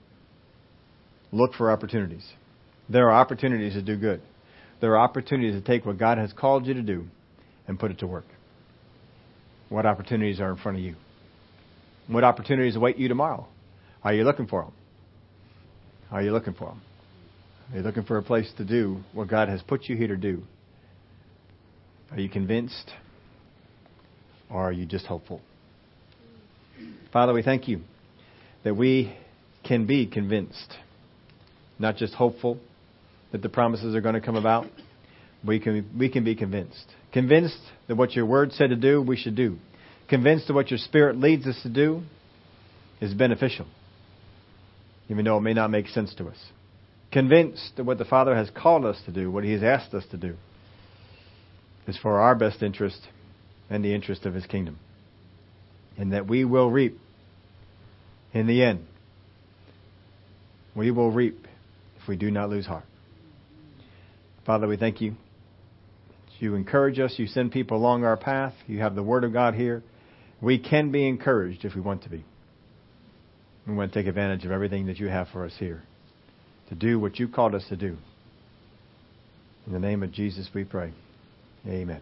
Look for opportunities. There are opportunities to do good. There are opportunities to take what God has called you to do and put it to work. What opportunities are in front of you? What opportunities await you tomorrow? Are you looking for them? Are you looking for them? Are you looking for a place to do what God has put you here to do? Are you convinced? Or are you just hopeful? Father, we thank you that we can be convinced, not just hopeful that the promises are going to come about. We can, we can be convinced. Convinced that what your word said to do, we should do. Convinced that what your spirit leads us to do is beneficial, even though it may not make sense to us. Convinced that what the Father has called us to do, what He has asked us to do, is for our best interest and the interest of His kingdom. And that we will reap in the end. We will reap if we do not lose heart. Father, we thank you. You encourage us. You send people along our path. You have the Word of God here. We can be encouraged if we want to be. We want to take advantage of everything that you have for us here to do what you called us to do. In the name of Jesus we pray. Amen.